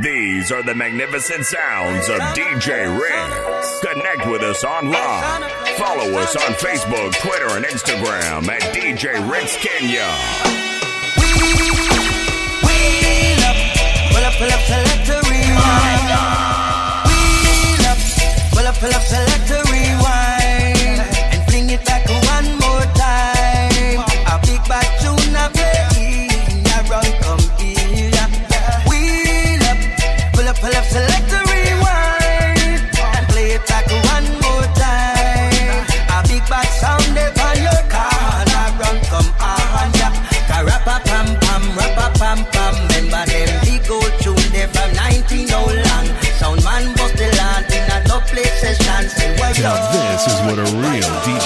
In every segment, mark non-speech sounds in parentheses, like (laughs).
These are the magnificent sounds of DJ Red. Connect with us online. Follow us on Facebook, Twitter, and Instagram at DJ Ricks Kenya. Pull up, pull up, pull up, select the rewind. Wheel up, pull up, pull up, select the Now this is what a real DJ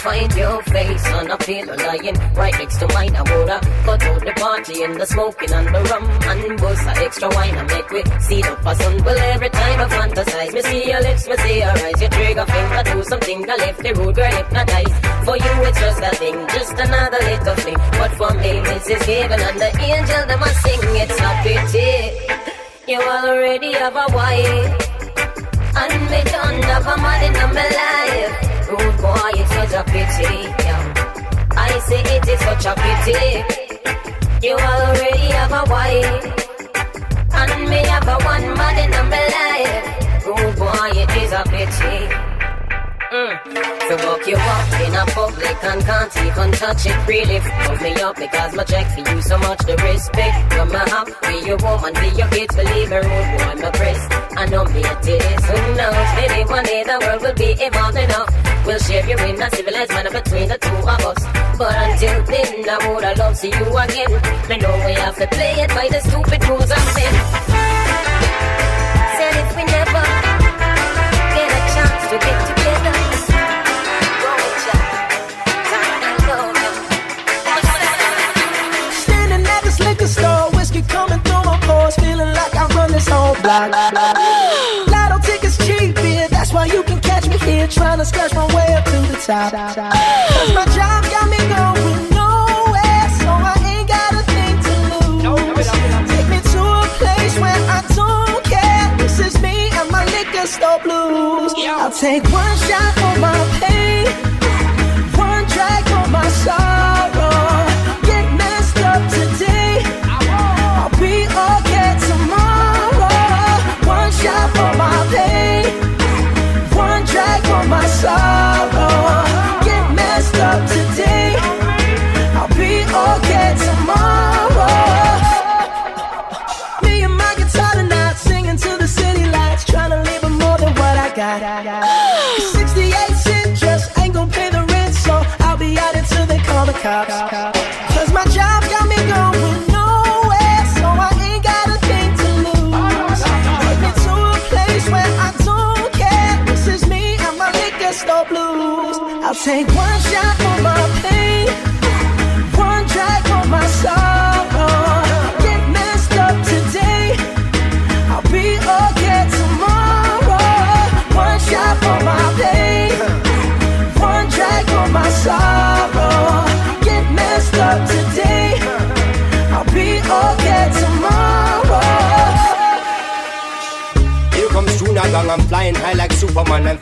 find your face on a pillow lying right next to mine. I woulda cut out the party and the smoking and the rum and bust a extra wine and make we see the sun. Well, every time I fantasize, me see your lips, me see your eyes, your trigger finger do something that left the road girl hypnotized. For you, it's just a thing, just another little thing. But for me, this is heaven and the angel them a sing. It's a pity you already have a wife. And me done have a man in my life. Rude boy, such a pity. Yeah. I say it is such a pity. You already have a wife. And me have a one man in my life. Rude boy, it is a pity. To walk you up in a public and can't even touch it. Really fuck me up because my check for you so much. The respect from my have be your woman, be your kids, believe me, rude oh, boy, my press. I know me it is. Who knows? Maybe one day the world will be evolved enough. We'll share you in a civilized manner between the two of us. But until then, I would have loved see you again. I know we have to play it by the stupid rules of men. Said if we never get a chance to get block. Lotto tickets cheap, yeah, that's why you can catch me here, trying to scratch my way up to the top. Cause my job got me going nowhere, so I ain't got a thing to lose. Take me to a place where I don't care. This is me and my liquor store blues. I'll take one shot for my pain.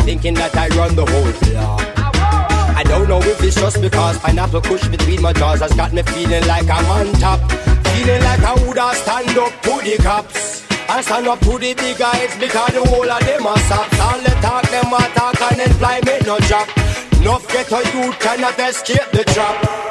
Thinking that I run the whole block. I don't know if it's just because pineapple kush between my jaws has got me feeling like I'm on top. Feeling like I woulda stand up to the cops. I stand up to the big guys because the whole of them are sops. All the talk, them a talk and then fly me no drop. Enough get a youth cannot escape the trap.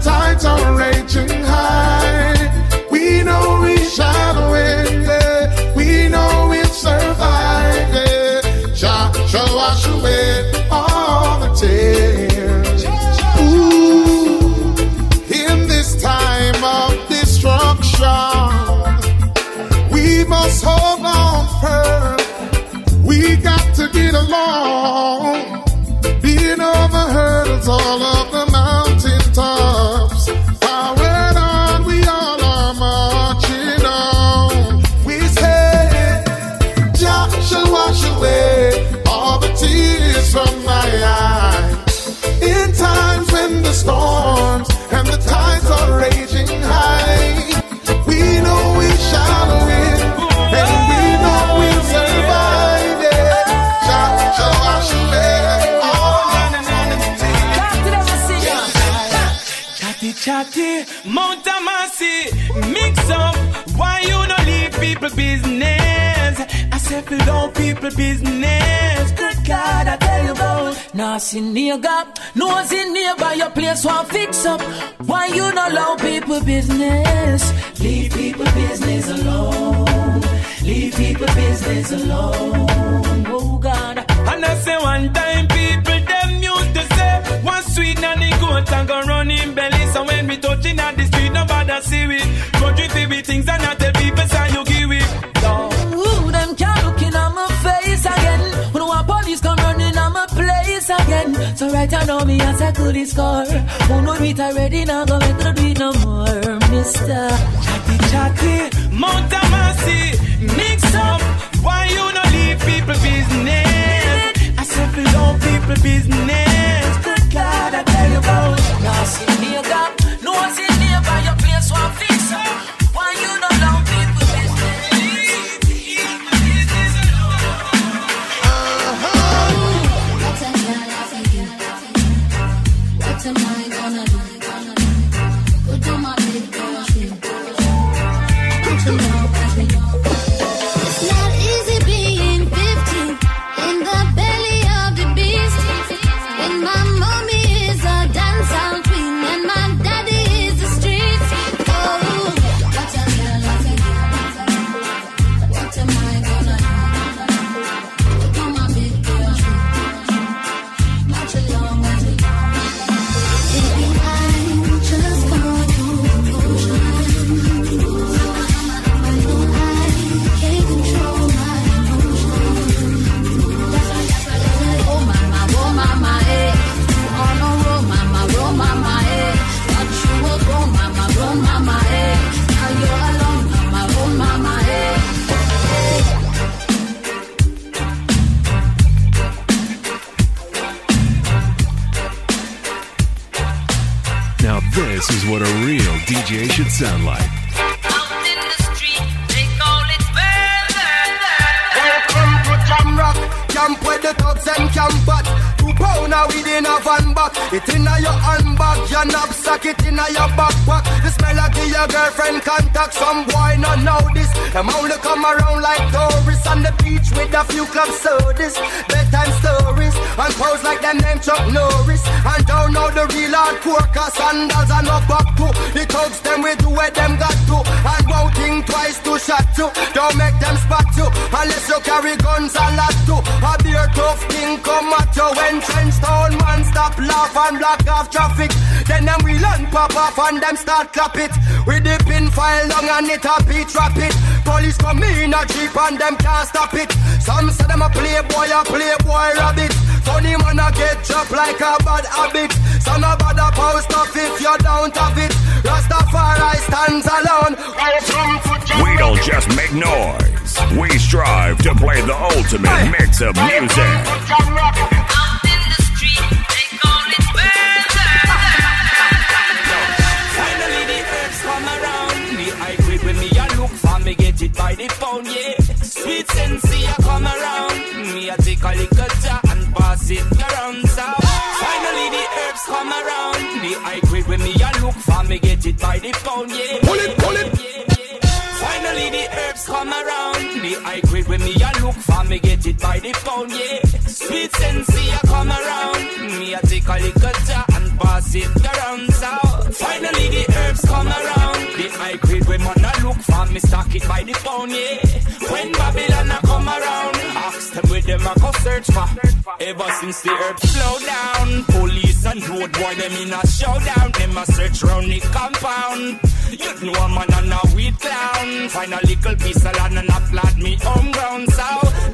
Storms Said, below people business. Good God, I tell you about. Nah, see nigga, no see neighbor, your place want fix up. Why you no allow people business? Leave people business alone. Leave people business alone. Oh God. And I say one time people them used to say one sweet nanny goat and go run in belly. So when we touching at the street, nobody see we. Country feel we things and not tell people So right now me as I could score. Who know it already now go make no it no more, mister. Chatty chatty, Mount Amasi, mix up. Why you no leave people business? I said below people business. Sound like. Welcome to Jamrock, camp where the thugs and camp at. Two pounder within a van back. It inna your handbag, your knapsack, it inna your backpack. Your girlfriend contact. Some boy not know this. Them only come around like tourists on the beach with a few club sodas, bedtime stories, and pose like them name Chuck Norris. And don't know the real hardcore cause sandals and no back to. The thugs them we do what them got to. And won't think twice to shot you. Don't make them spot you unless you carry guns a lot too. A beer tough king come at you when trench town man stop laugh and block off traffic. Then them we learn pop off and them start clap it. With the pin file long and it a beat rapid. Police come in a jeep and them can't stop it. Some say them a playboy, a playboy rabbit. Funny man a get dropped like a bad habit. Some a post off if you don't have it. Rastafari stands alone. We don't just make noise. We strive to play the ultimate mix of music. By the pound, yeah. Sweet sensi a come around. Me a take a little jar and pass it around. So finally the herbs come around. The high grade when me a look for me get it by the pound, yeah. Pull it, pull it. Finally the herbs come around. The high grade when me a look for me get it by the pound, yeah. Sweet sensi a come around. Me a take a little jar and pass it around. So finally the herbs come around. The high grade when man a look for me stock it by the pound, yeah. When Babylon a come around, ask them where them a go search for. Ever since the herbs slow down, police and road boy them in a showdown. Them a search round the compound. You know a man and a weed clown. Find a little piece of land and a plant me home ground. So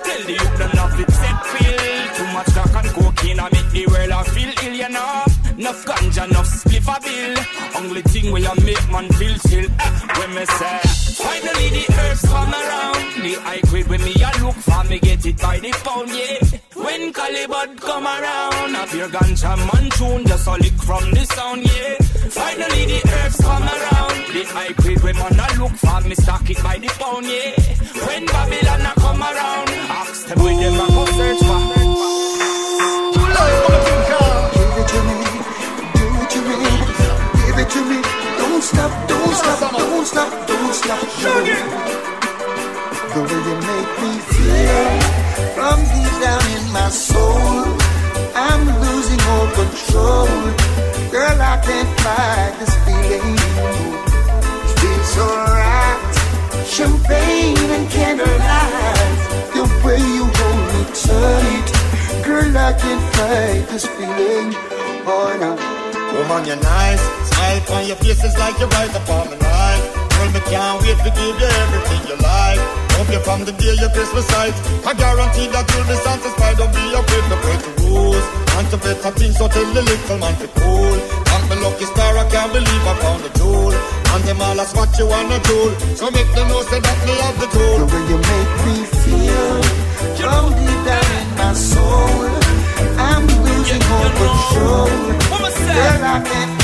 tell the youth them not fit set feel. Too much crack and cocaine I make the world a feel ill, you know. Enough ganja, enough spliff a bill. Only thing where you make man feel chill. Eh, when me say, finally the herbs come around. The high grade when me a look for me get it by the pound, yeah. When Collie Buddz come around, up your ganja man tune, just a lick from the sound, yeah. Finally the herbs come around. The high grade when man a look for me stock it by the pound, yeah. When Babylon a come around, ask them where them a go search for. Don't stop, don't stop, don't stop, don't stop. don't stop. The way you make me feel from deep down in my soul, I'm losing all control. Girl, I can't fight this feeling. It feels so right. Champagne and candlelight. The way you hold me tight. Girl, I can't fight this feeling. Oh, no. Woman, you're nice. Smile on your face is like you're right upon my night. Girl, me can't wait to give you everything you like. Hope you from the day your Christmas sight. I guarantee that you'll be satisfied. Don't be afraid to break the rules. And to better things, so tell the little man to I'm a lucky star, I can't believe I found a jewel. And them all that's what you wanna do. So make them know say that me have the tool. The way you make me feel, down deep down in my soul, I'm losing all control. Girl, I can't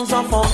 I'm so our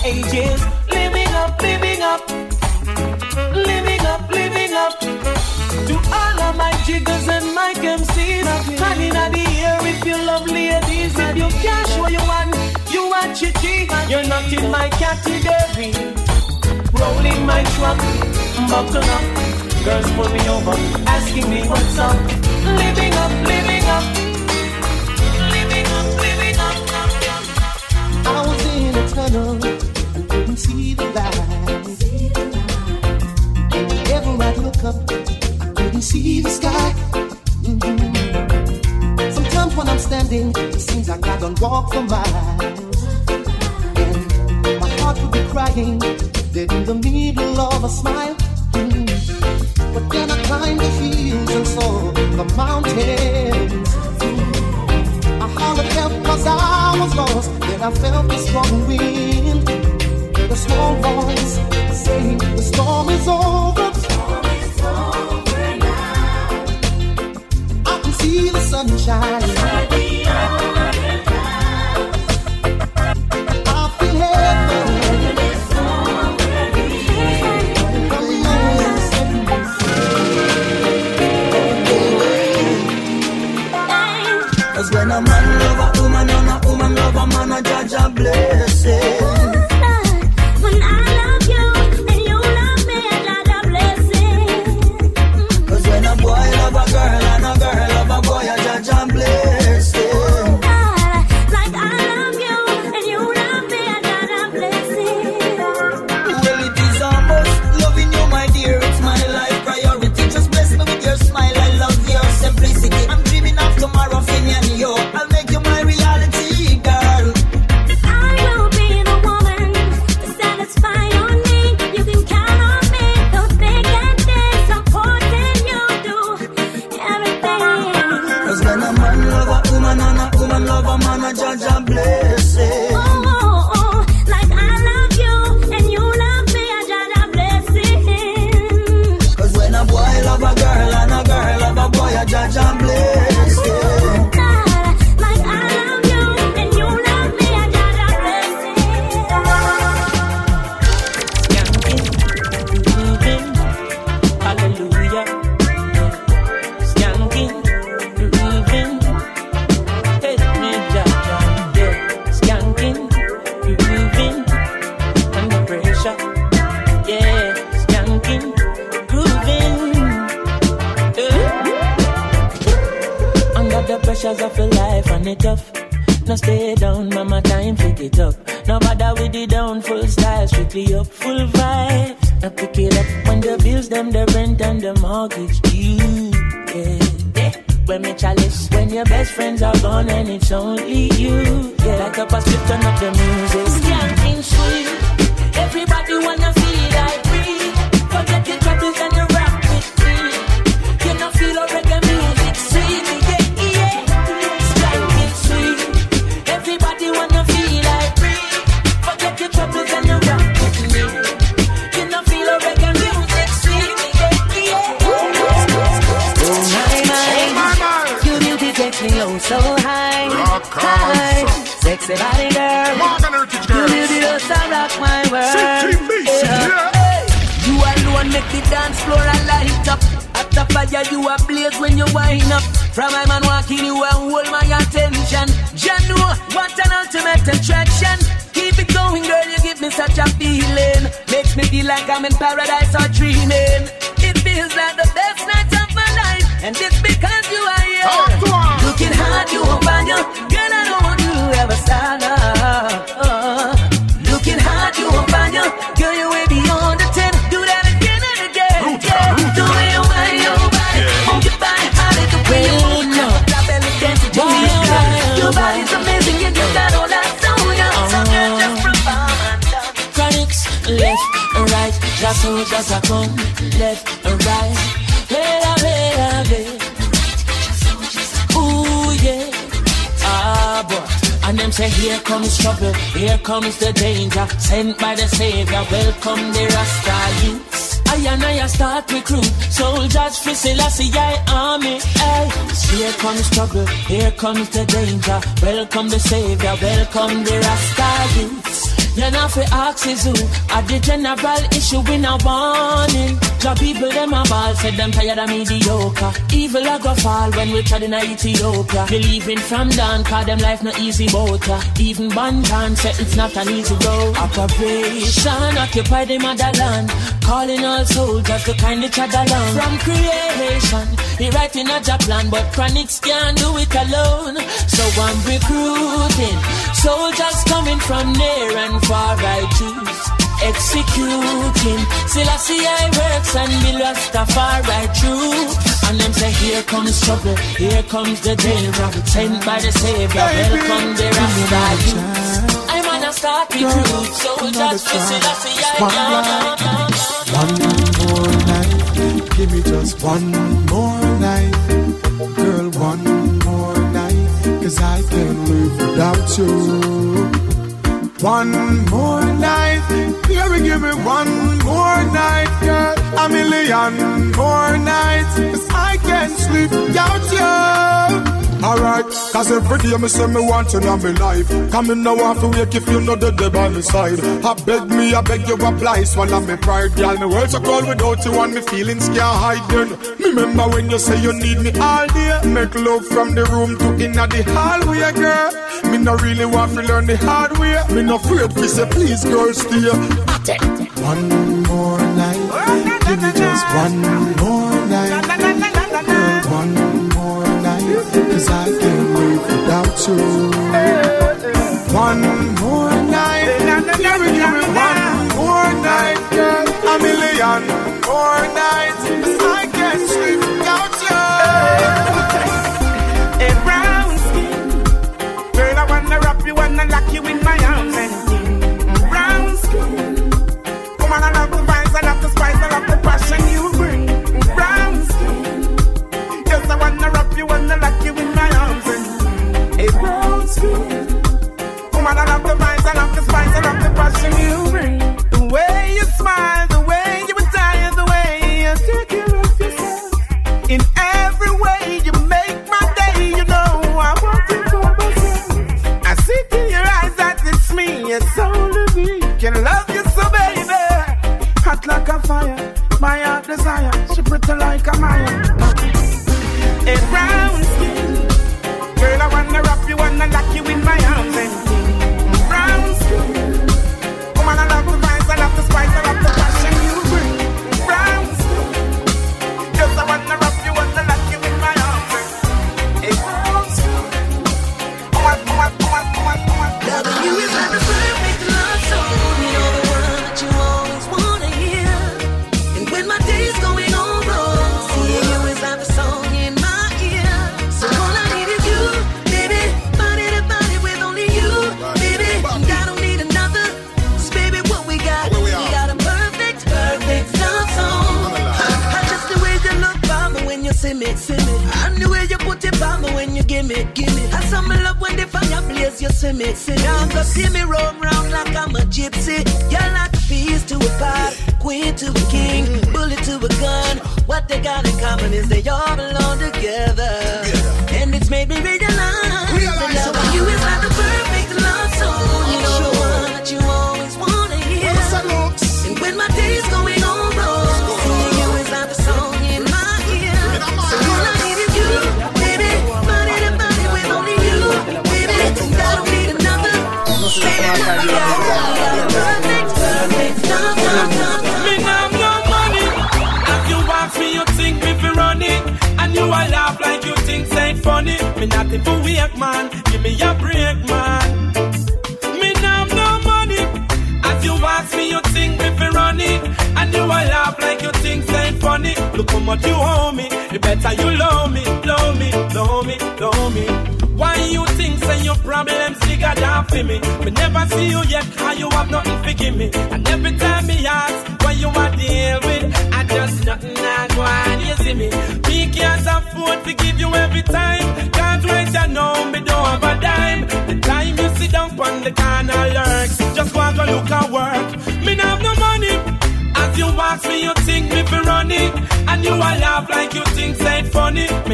and I felt the strong wind. The small voice saying the storm is over. Storm is over now. I can see the sunshine. problem. left and right, just so just a come, left and right. Bella, bella, bella. Ooh yeah, ah boy. And them say, here comes trouble, here comes the danger, sent by the Savior. Welcome the Rasta youth. I and I start recruit soldiers for Selassie army. Hey. Here comes trouble, here comes the danger. Welcome the savior, welcome the Rasta youths. Then I feel axes who At the general issue in a warning. The people them a ball, said them tired of mediocre. Evil a go fall when we tread in a Ethiopia. Believing from down, call them life no easy boat. Even Banton said it's not an easy road. Operation occupy the motherland. Calling all soldiers to kind each other along. From creation, he writing a job plan, but Chronixx can't do it alone. So I'm recruiting. Soldiers coming from near and far, I choose executing. Selassie I works and me lost afar, right through. And them say, here comes trouble, here comes the danger. Sent by the Savior, Baby, welcome the Rasta youth. I'm gonna start with truth, soldiers for Selassie I am. One more night, give me just one more night, girl, one Cause I can't live without you. One more night, here give me one more night, girl. A million more nights, cause I can't sleep without you. Alright, cause every day me say me want you in my life. Come in now want to wake if you know the day by my side. I beg me, I beg you apply, swallow me pride. Girl, me world so cold without you and me feelings can't hide then. Me remember when you say you need me all day. Make love from the room to inna the hallway, girl. Me no really want to learn the hard way. Me no afraid to say please, girl, stay. One more night, oh, give me just one more Cause I can't live without you. One more night, give one more night, girl. A million more nights. I the passion you bring. The way you smile, the way you the way you take care of yourself. In every way, you make my day. You know I want. I see in your eyes that it's me, it's only me. Can love you so, baby. Hot like a fire, my heart desire. She pretty like a fire.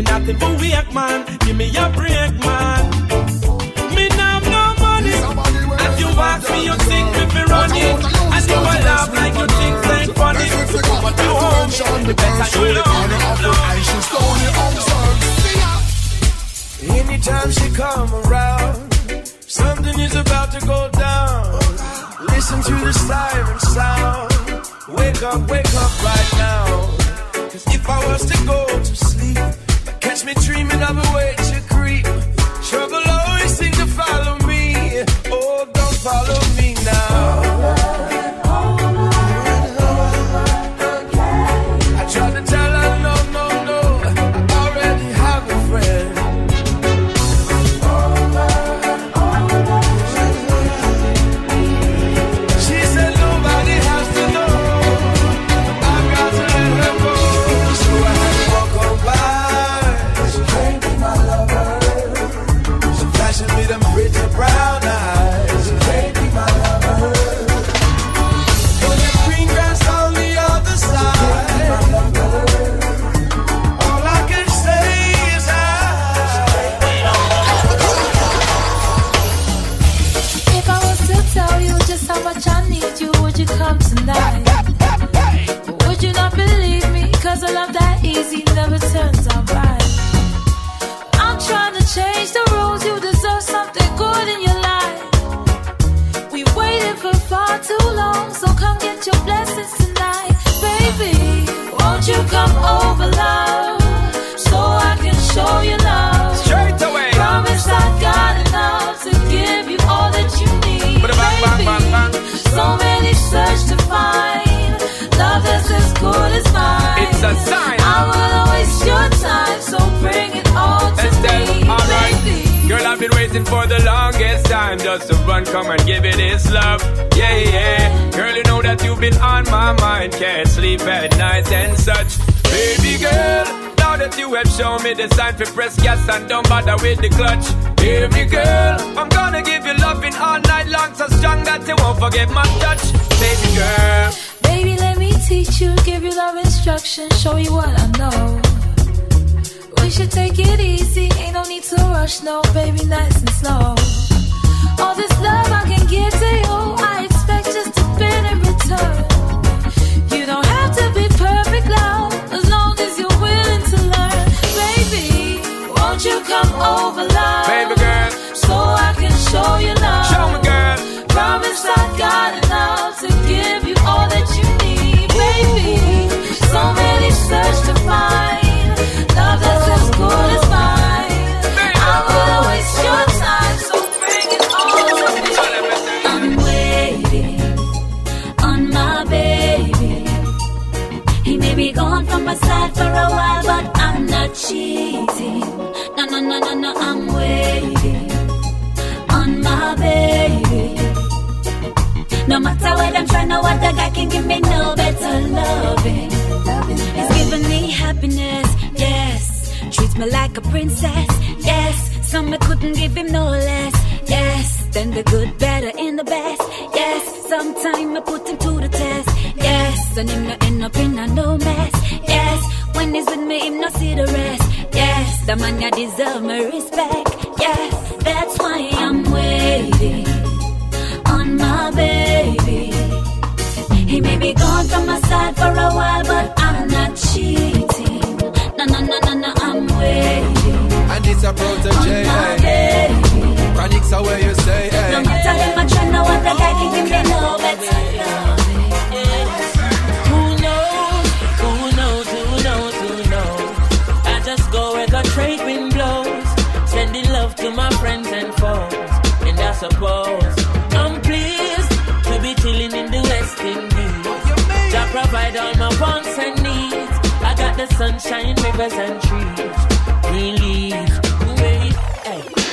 nothing for wake, man. Give me a break, man. Me now no money. And you ask me, you think we be running. And you a laugh like you think thank funny. But you home. the better you know. I love me. Anytime she come around, something is about to go down. Listen to the siren sound. Wake up, wake up right now. Come over, love, so I can show you love? Straight away. Promise I got enough to give you all that you need, baby. So many search to find love that's as good as mine. It's a been waiting for the longest time just to run, come and give it its love. Yeah, yeah. Girl, you know that you've been on my mind. Can't sleep at night and such. Baby girl, now that you have shown me the sign for press gas and don't bother with the clutch. Me, girl. I'm gonna give you loving all night long, so strong that you won't forget my touch. Baby girl. Baby, let me teach you, give you love instruction, show you what I know. Should take it easy, ain't no need to rush, no, baby, nice and slow. All this love I can give to you, I expect just a bit in return. You don't have to be perfect, love, as long as you're willing to learn. Baby, won't you come over, love? Baby girl. So I can show you love. Show me, girl. Promise I got enough to give you all that you need, baby. So many search to find for a while, but I'm not cheating. No, no, no, no, no, I'm waiting on my baby. No matter what I'm trying, no other guy can give me no better loving. He's giving me happiness, yes. Treats me like a princess, yes. Some I couldn't give him no less, yes. Then the good, better, and the best, yes. Sometime I put him yes. And him not end up in a no mess, yes. When he's with me, him not see the rest, yes. The man ya deserve my respect, yes. That's why I'm waiting on my baby. He may be gone from my side for a while, but I'm not cheating. No, no, no, no, no, I'm waiting. And it's a Protoje, My baby. Chronixx are where you say, hey. No eh. matter them I try, no other guy can give me no better to my friends and foes. And I suppose I'm pleased to be chilling in the West Indies. Jah provide all my wants and needs. I got the sunshine, rivers and trees, green.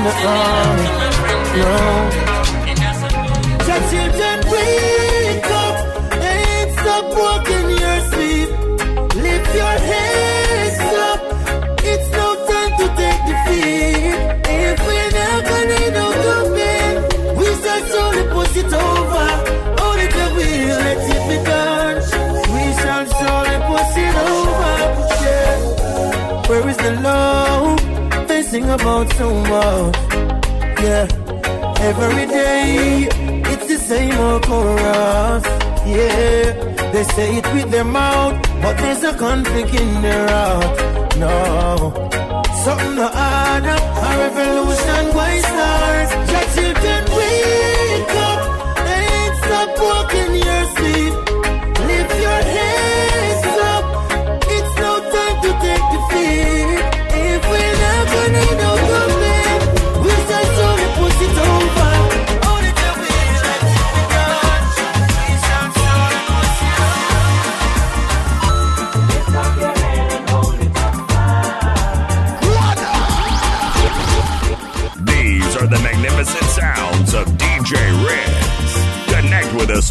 Blows. Sending love to so much. Yeah. Every day, it's the same old chorus. Yeah, they say it with their mouth, but there's a conflict in their heart. No, something to add up. A revolution why start? Your children wake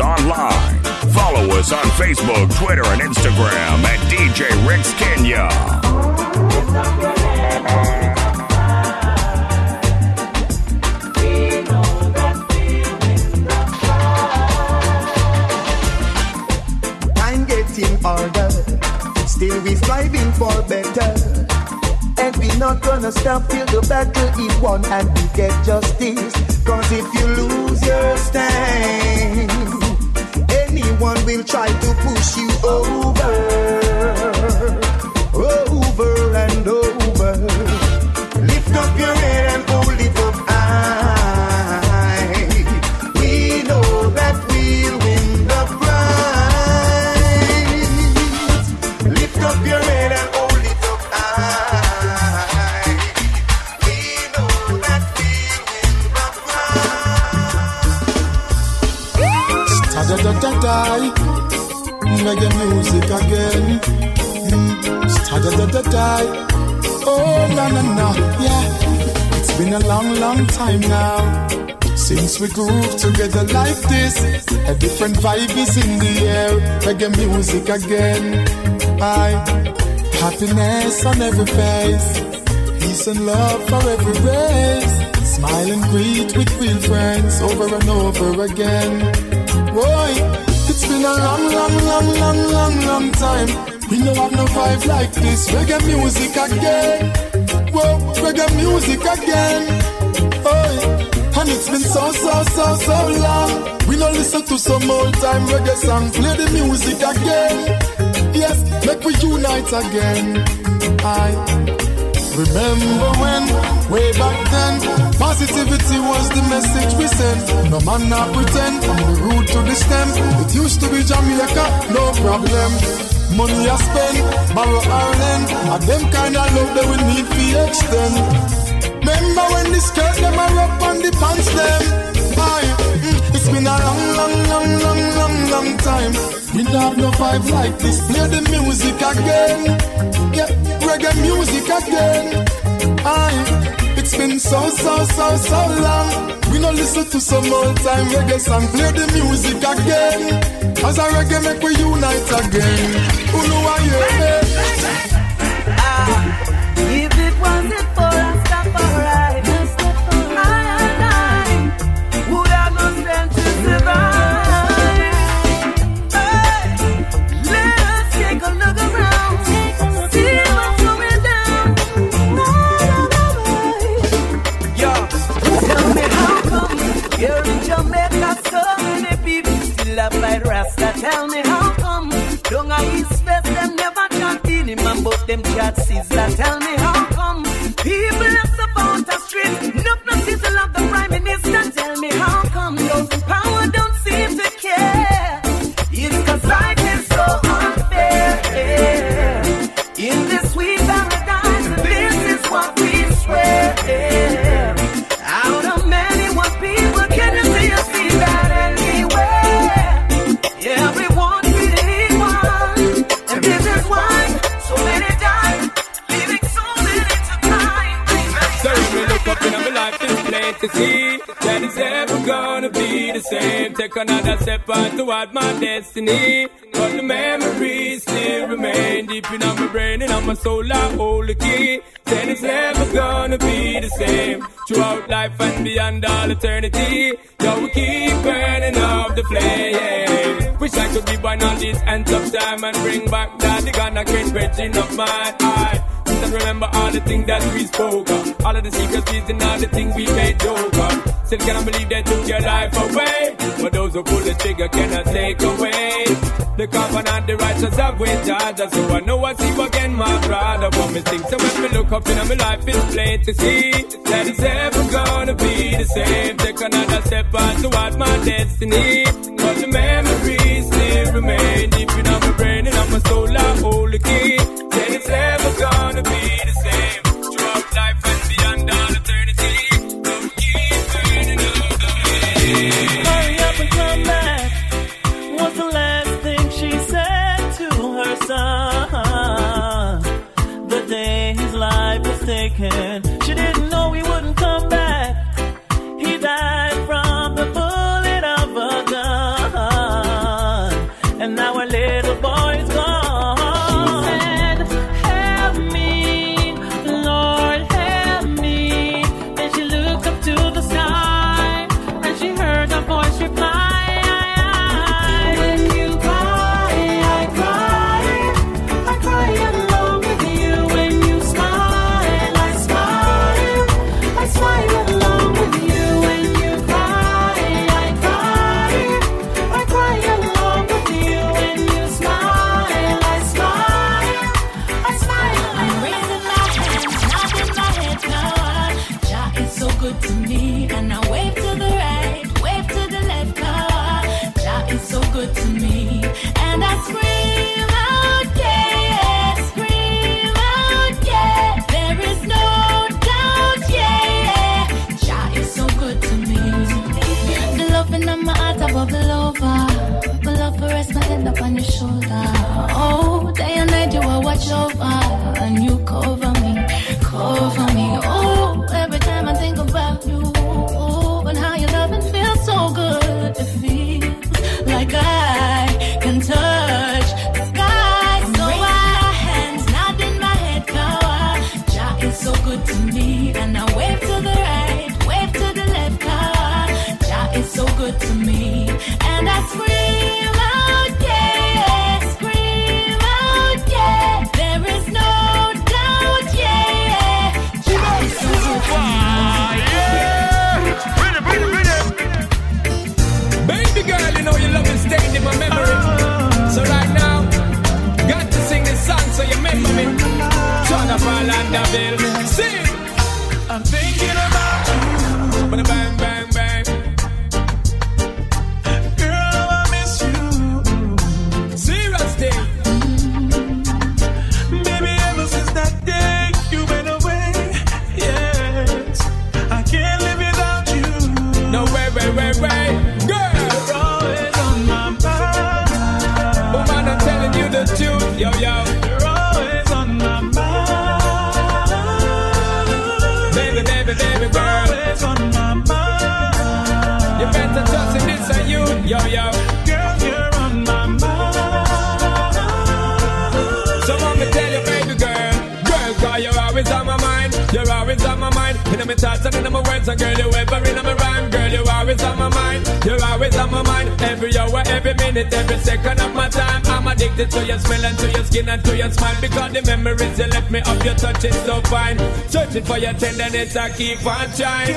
online. Follow us on Facebook, Twitter, and Instagram at DJ Ricks Kenya. Time getting harder, still we striving for better. And we not gonna stop till the battle is won and we get justice. Cause if you lose your stand, anyone will try to push you over, over and over. Long, long time now since we groove together like this. A different vibe is in the air. Reggae music again. I happiness on every face, peace and love for every race. Smile and greet with real friends over and over again. Boy, it's been a long, long, long, long, long, long time. We don't have no vibe like this. Reggae music again. Whoa, reggae music again. Oh, and it's been so, so, so, so long. We don't listen to some old time reggae song. Play the music again. Yes, make we unite again. I remember when, way back then, positivity was the message we sent. No man not pretend from the root to the stem. It used to be Jamaica, no problem. Money I spend, borrow Ireland, and them kind of love that we need to extend. Remember when the skirt them are up on the pants them? Aye, mm, it's been a long, long, long, long, long, long time. We don't have no vibe like this. Play the music again. Yeah, reggae music again. Aye, it's been so, so, so, so long. We don't listen to some old time reggae song. Play the music again. As a reggae make we unite again. Who know Tell me how come down a East West them never chat in him and but them chat Sizzla. Tell me how come be the same. Take another step on toward my destiny. But the memories still remain deep in my brain and on my soul. I hold the key. Then it's never gonna be the same. Throughout life and beyond all eternity. Yo, we keep burning up the flame. Wish I could be born on this end of time and bring back that the gun against virgin of my eye. And remember all the things that we spoke of. All of the secrets and all the things we made joke. Still cannot believe they took your life away. But those who pull the trigger cannot take away. The covenant, the righteous have with Georgia. So I know I see again, my brother. What me think. So when me look up in my life, it's plain to see that it's ever gonna be the same. Take another step on towards my destiny. But the memories still remain deep in my brain and on my soul. I hold the key. Then it's never gonna be tenderness I keep on trying.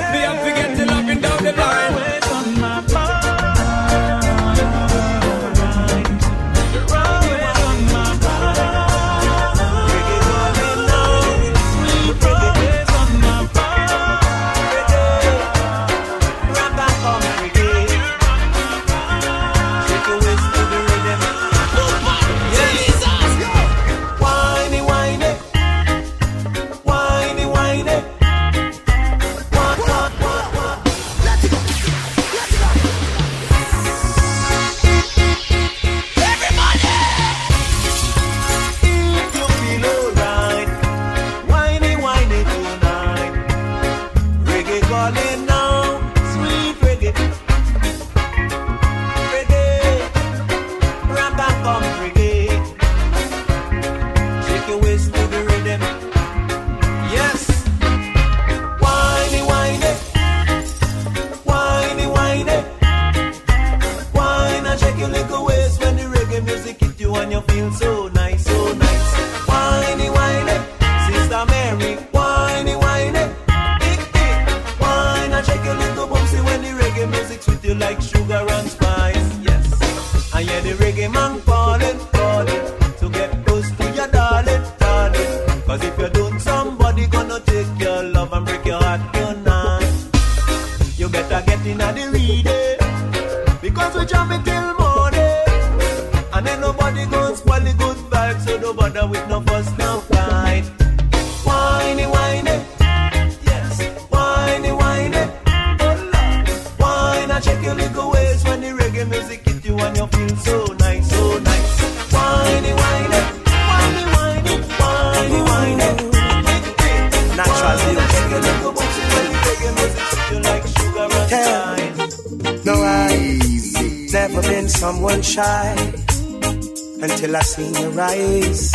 Till I seen your eyes,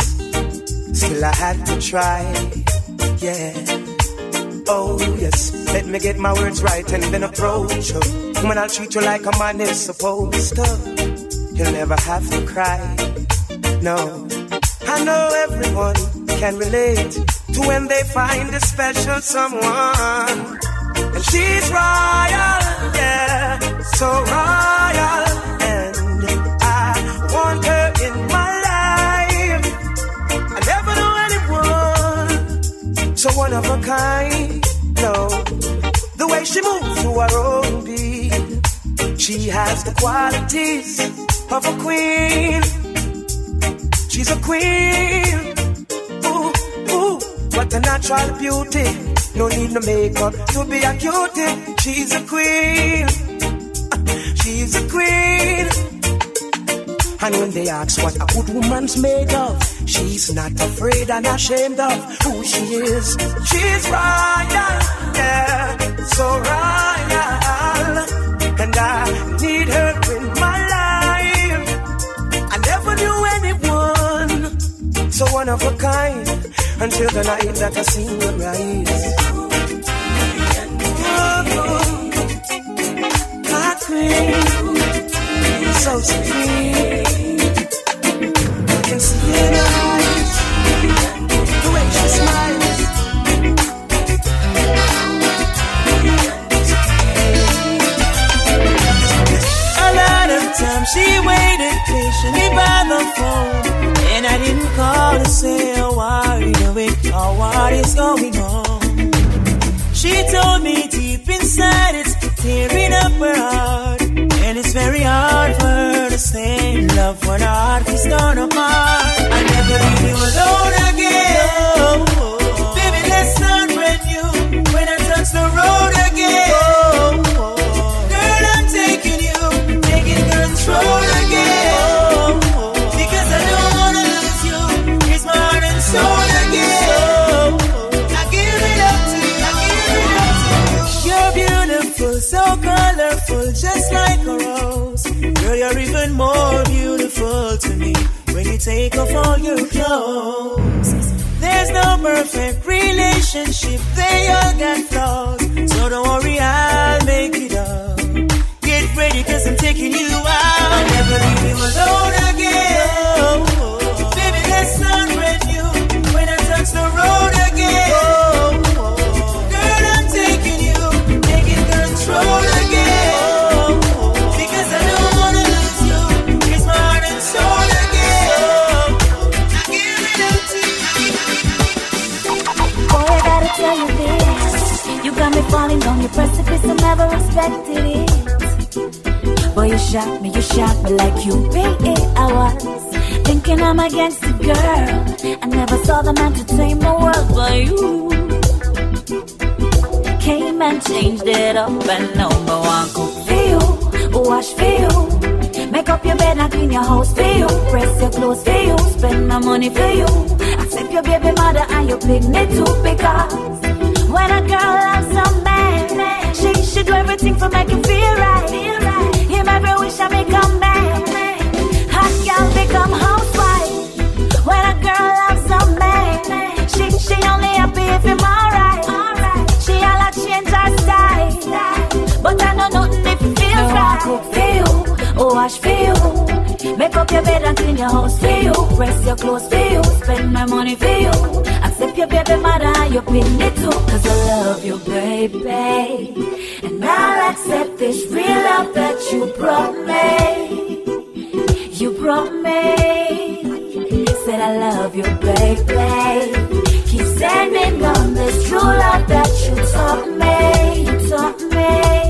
still I had to try. Yeah. Oh yes, let me get my words right and then approach you. When I treat you like a man is supposed to, you'll never have to cry. No, I know everyone can relate to when they find a special someone, and she's royal, yeah, so royal. one of a kind. No, the way she moves to her own beat, she has the qualities of a queen. She's a queen. Ooh, ooh, what a natural beauty. No need no makeup to be a cutie. She's a queen. (laughs) She's a queen. And when they ask what a good woman's made of. She's not afraid and ashamed of who she is. She's royal, yeah, so royal. And I need her in my life. I never knew anyone so one of a kind until the night that I seen her rise. Oh, oh, so sweet. Going on. She told me deep inside it's tearing up her heart. And it's very hard for her to stay in love when her heart is torn apart. I never leave you alone again. Take all your clothes. There's no perfect relationship, against the girl. I never saw the man to tame the world but you. Came and changed it up, and no one cook for you, wash you. Make up your bed and clean your house for you. Press your clothes for you. Spend my money for you. Accept your baby mother and your me too. Because when a girl loves a man, she should do everything for him feel right. Cook for you, wash for you, make up your bed and clean your house for you, press your clothes for you, spend my money for you, accept your baby mother your pin me too, 'cause I love you, baby, and I'll accept this real love that you brought me. You brought me. Said I love you, baby. Keep standing on this true love that you taught me. You taught me.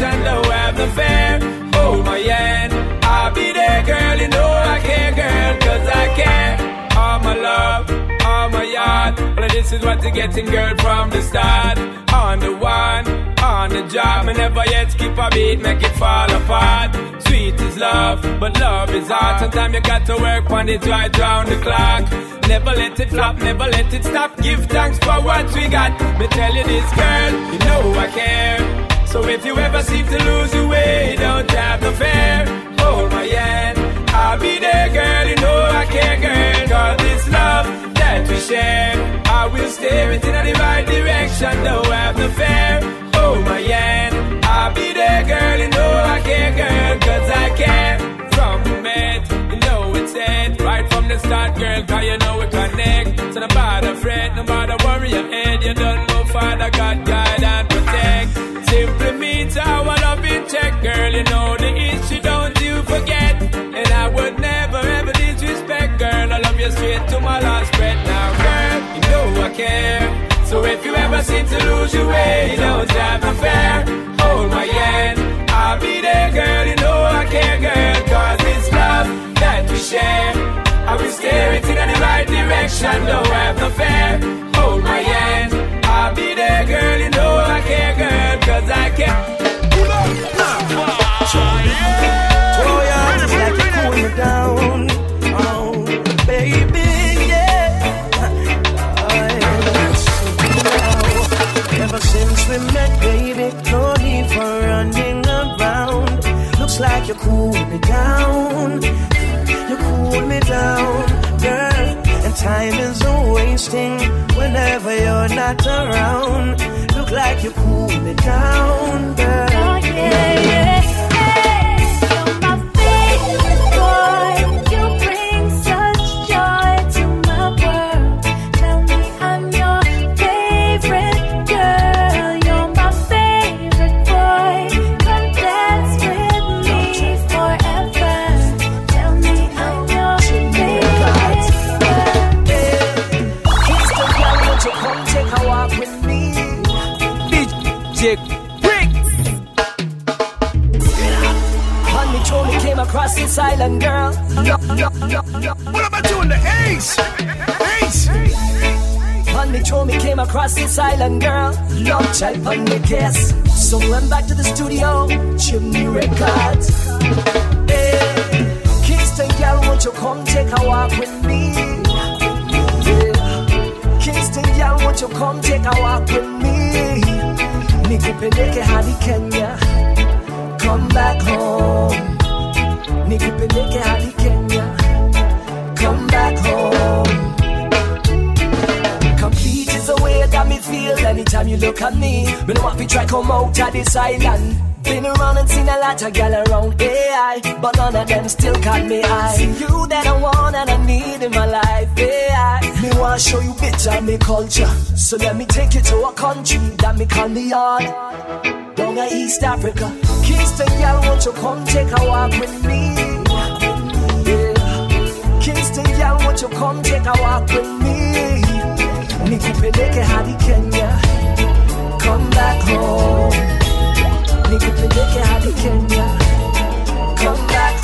Direction, don't have no fear. Oh my hand, I'll be there, girl. You know I care, girl. Cause I care. All my love, all my yard. Well, this is what you're getting, girl, from the start. On the one, on the job, and never yet skip a beat, make it fall apart. Sweet is love, but love is hard. Sometimes you got to work on it right round the clock. Never let it flop, never let it stop. Give thanks for what we got. Me tell you this, girl, you know I care. So if you ever seem to lose your way, don't have no fear. Hold my hand, I'll be there, girl. You know I care, girl. Cause this love that we share, I will steer it in the right direction. Don't have no fear. Hold my hand, I'll be there, girl. You know I care, girl. Cause I care. From the met, you know it's it. Right from the start, girl. Cause you know we connect. So no bother fret, no bother worry your head. You don't know Father God guide You know the issue, don't you forget. And I would never ever disrespect, girl. I love you straight to my last breath now, girl. You know I care. So if you ever seem to lose your way, don't have no fear. Hold my hand, I'll be there, girl. You know I care, girl. Cause it's love that we share. I will steer it in the right direction, don't have no fear. Hold my hand, I'll be there, girl. You know I care, girl. Cause I care. Yeah, like you cool me down. Oh, baby, yeah. Oh, yeah. Ever since we met, baby, no need for running around. Looks like you cool me down. You cool me down, girl. And time is a wasting whenever you're not around. Look like you cool me down, girl. Oh, yeah, yeah. island girl. Yo, yo, yo, yo. What am I doing? The ace, ace. On me told me came across this island girl. Yo, type on me kiss. So I went back to the studio, Jimmy Records. Hey, Kingston girl, won't you come take a walk with me? Yeah. Kingston girl, won't you come take a walk with me? Nikupeleke hadi Kenya, come back home nikipeleke hadi Kenya, come back home. Complete is the way that me feel anytime you look at me. Me no want be try come out of this island. Been around and seen a lot of gal around AI, but none of them still caught me eye. See you that I want and I need in my life, AI. Me wanna show you bits of me culture, so let me take you to a country that me call the yard. Down in East Africa. Kingston, y'all, won't you come take a walk with me? Yeah. Kingston, y'all, won't you come take a walk with me? Nikupeleke hadi Kenya, come back home. Nikupeleke hadi Kenya, come back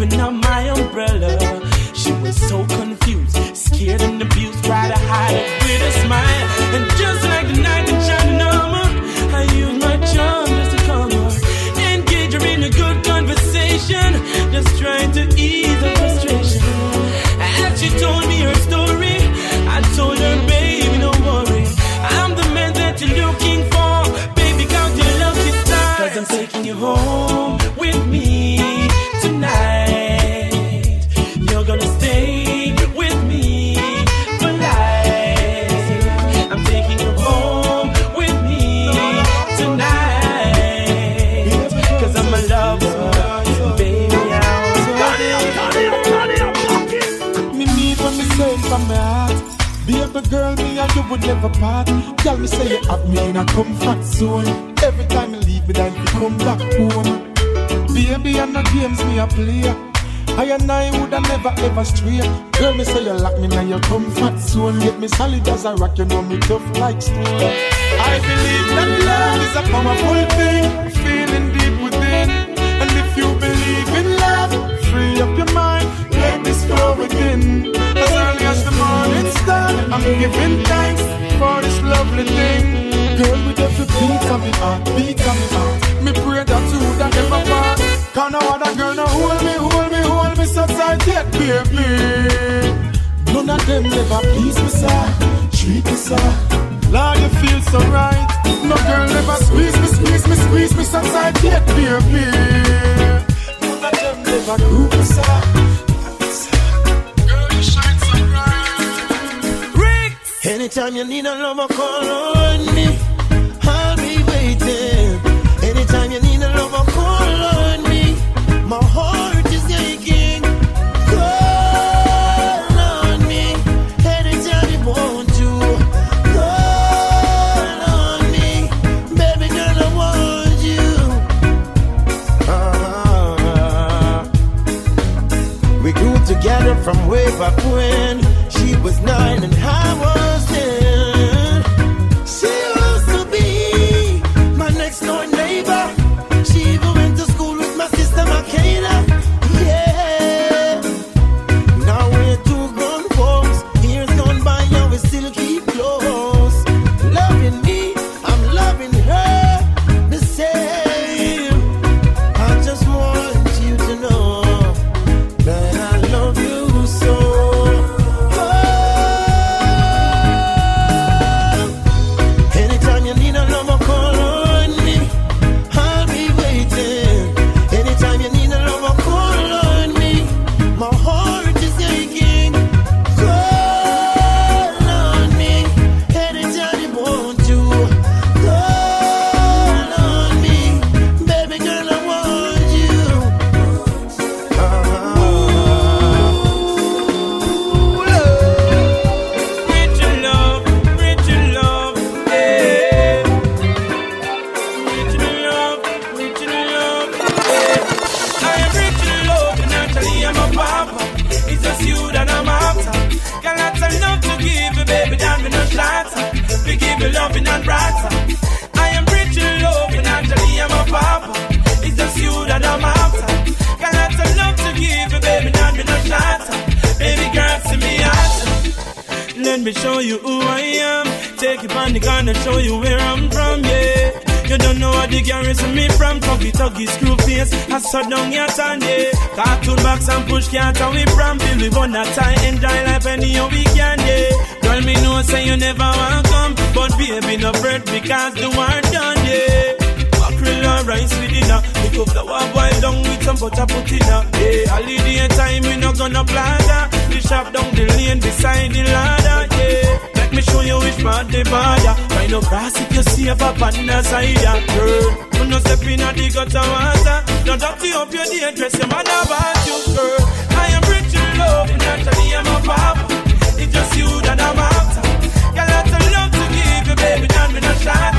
as up my umbrella. She was so confused, scared and abused, try to hide it with a smile. And just like the night in shining armor, me would never part. Tell me say you have me in a comfort zone. Every time you leave me, then you come back home. Baby, I'm not games me a play. I and I woulda never ever stray. Girl, me say you lock me in your comfort zone. Get me solid as a rock, you know me tough like stone. I believe that love is a powerful thing, feeling deep within. And if you believe in love, free up your mind, let this flow within. As the morning star, I'm giving thanks for this lovely thing. Girl, with every beat of me heart, beat of me heart, me pray that you would never part. Can no other girl no hold me, hold me, hold me so tight yet, baby. None of them never please me, sir. Treat me, sir. Lord, you feel so right. No girl never squeeze me, squeeze me, squeeze me so tight yet, baby. None of them never group me, sir. Anytime you need a lover, call on me. I'll be waiting. Anytime you need a lover, call on me. My heart is aching. Call on me. Anytime you want to. Call on me. Baby girl, I want you. Ah. We grew together from way back when she was nine and I was you that I'm after. Got lots of love to give you, baby, that me no shatter. We give you loving and brighter. I am rich in love, and naturally I'm a papa. It's just you that I'm after. Got lots of love to give you, baby, that me no shatter. Baby girl, see me after. Let me show you who I am. Take it on the gun and show you where I'm from, yeah. You don't know what the garrison me from Tuggy tuggy screw face. I saw down your yeah Cartoon box and push cat and we from Bill we want that time. Enjoy life any how we can, yeah. Girl me know say you never want come. But baby no bread because the war done, yeah. Mackerel and rice with dinner. Pick up the one boil down with some butter put in her Yeah, holiday time we no gonna blather The shop down the lane beside the ladder, yeah show you which part the border Find no grass if you see a the side, Girl, you no step in the gutter water. No dirty up your day, dress your mother about you, girl. I am rich in love, and naturally I'm a papa It's just you that I'm after. Got lots of love to give you, baby, not me no shatter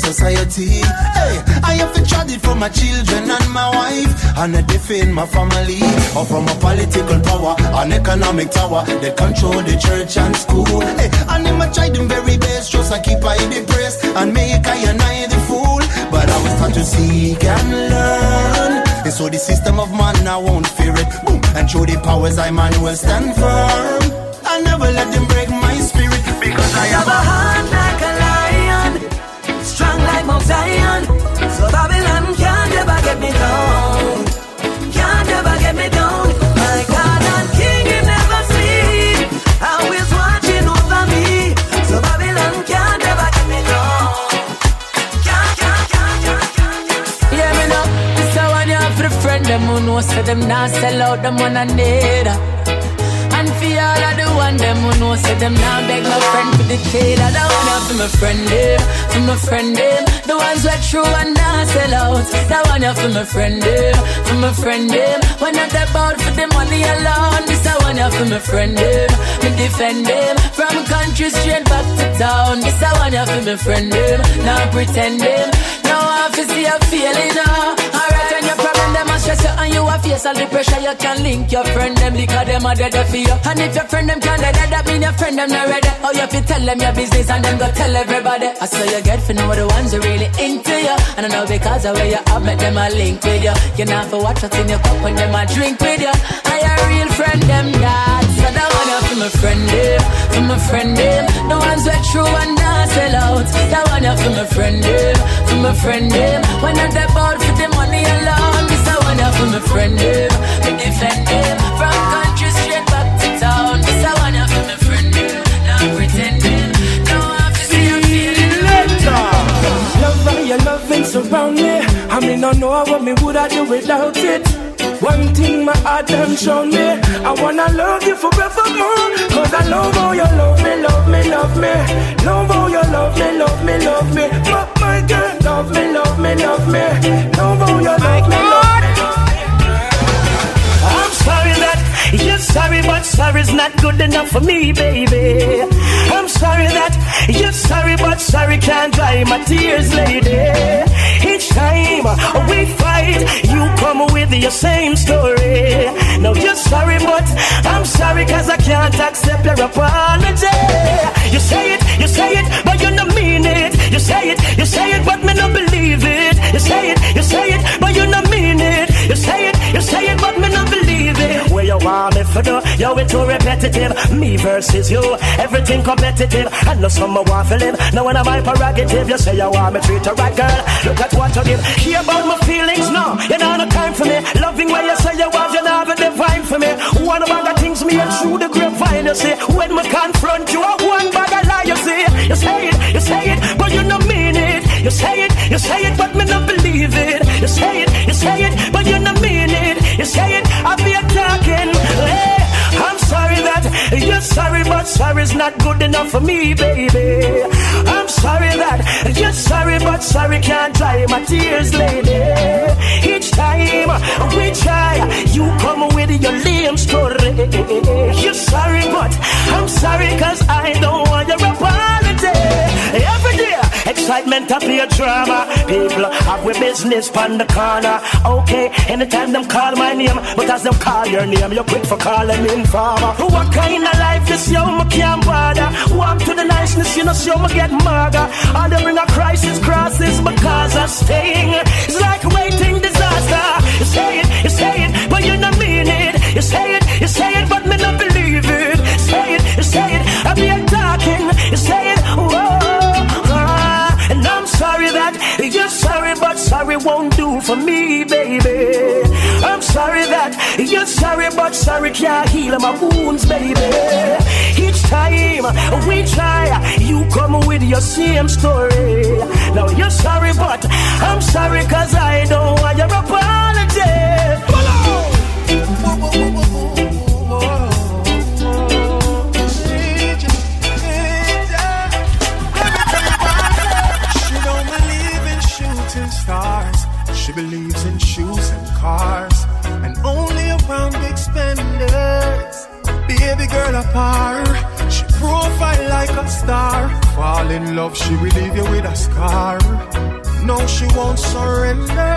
society. Hey, I have to trade it for my children and my wife, and I defend my family, or from a political power, an economic tower that control the church and school. Hey, and I try them very best, just I keep I depressed and make I and I the fool. But I was taught to seek and learn. And so the system of man I won't fear it. Boom. And through the powers I man will stand firm. I never let them break my spirit because I have a them who know say them not sell out them one another. And for all of the one them who know say them not beg my friend for the kid. I don't want for my friend them, for my friend them. The ones who are true and not sell out. That one you for my friend them, for my friend them. When not about for the money alone. This a one you for my friend them, me defend them. From country straight back to town. This a one you for my friend them, not pretend them. Now I fi see a feeling now. Stress you and you a face all the pressure, you can link your friend them because them a dead for you. And if your friend them can't dead, that mean your friend them not ready. Oh, you fi tell them your business and them go tell everybody. I saw you get for know the ones who really into you. And I know because of where you have met them a link with you. You not for watch what's in your cup when them a drink with you. I a real friend them that. So that one you for my friend them, for my friend them. The ones who true and not sell out. That one you for my friend them, for my friend them. When not about for the money alone. Do without it. One thing my heart done shown me. I wanna love you forevermore. Cause I love how you love me, love me, love me. Love how you love me, love me, love me. My, my girl, love me, love me, love me. Love how you love me, love me. Sorry, but sorry's not good enough for me, baby. I'm sorry that you're sorry, but sorry can't dry my tears, lady. Each time we fight, you come with your same story. Now you're sorry, but I'm sorry cause I can't accept your apology. You say it, you say it, but you don't mean it. You say it, you say it, but me not believe it. You say it, you say it, but you don't mean it. You say it, you say it, but me not believe it. Where you want me for do? Yo, it's too repetitive. Me versus you, everything competitive. I know some want to live. When I'm my prerogative, you say you want me treat you right, girl. Look at what you give. Hear about my feelings, no. You know no time for me. Loving where you say you want, you never divine for me. One of things me and through the grapevine, you see. When me confront you, I one bag of lie, you see. You say it, you say it, but you don't mean it. You say it, you say it, but me not believe it. You say it, you say it, but you don't mean it. You say it, I be talking. Hey, eh, I'm sorry that you're sorry, but sorry's not good enough for me, baby. I'm sorry that you're sorry, but sorry can't dry my tears, lady. Each time we try, you come with your lame story. You're sorry, but I'm sorry, cause I don't want your apology. Every day, excitement up your drama. People have with business on the corner. Okay, anytime them call my name, but as them call your name, you're quick for calling me farmer. What kind of life this yo, me can't bother. Warm to the niceness, you know, so me get maga. All they bring a crisis, crosses because of staying. It's like waiting disaster. You say it, you say it, but you don't mean it. You say it, you say it, but me not believe sorry won't do for me, baby. I'm sorry that you're sorry, but sorry can't heal my wounds, baby. Each time we try, you come with your same story. Now you're sorry, but I'm sorry cause I don't want your apology. believes in shoes and cars and only around big spenders. Baby girl apart, she profile like a star. Fall in love, she will leave you with a scar. No, she won't surrender.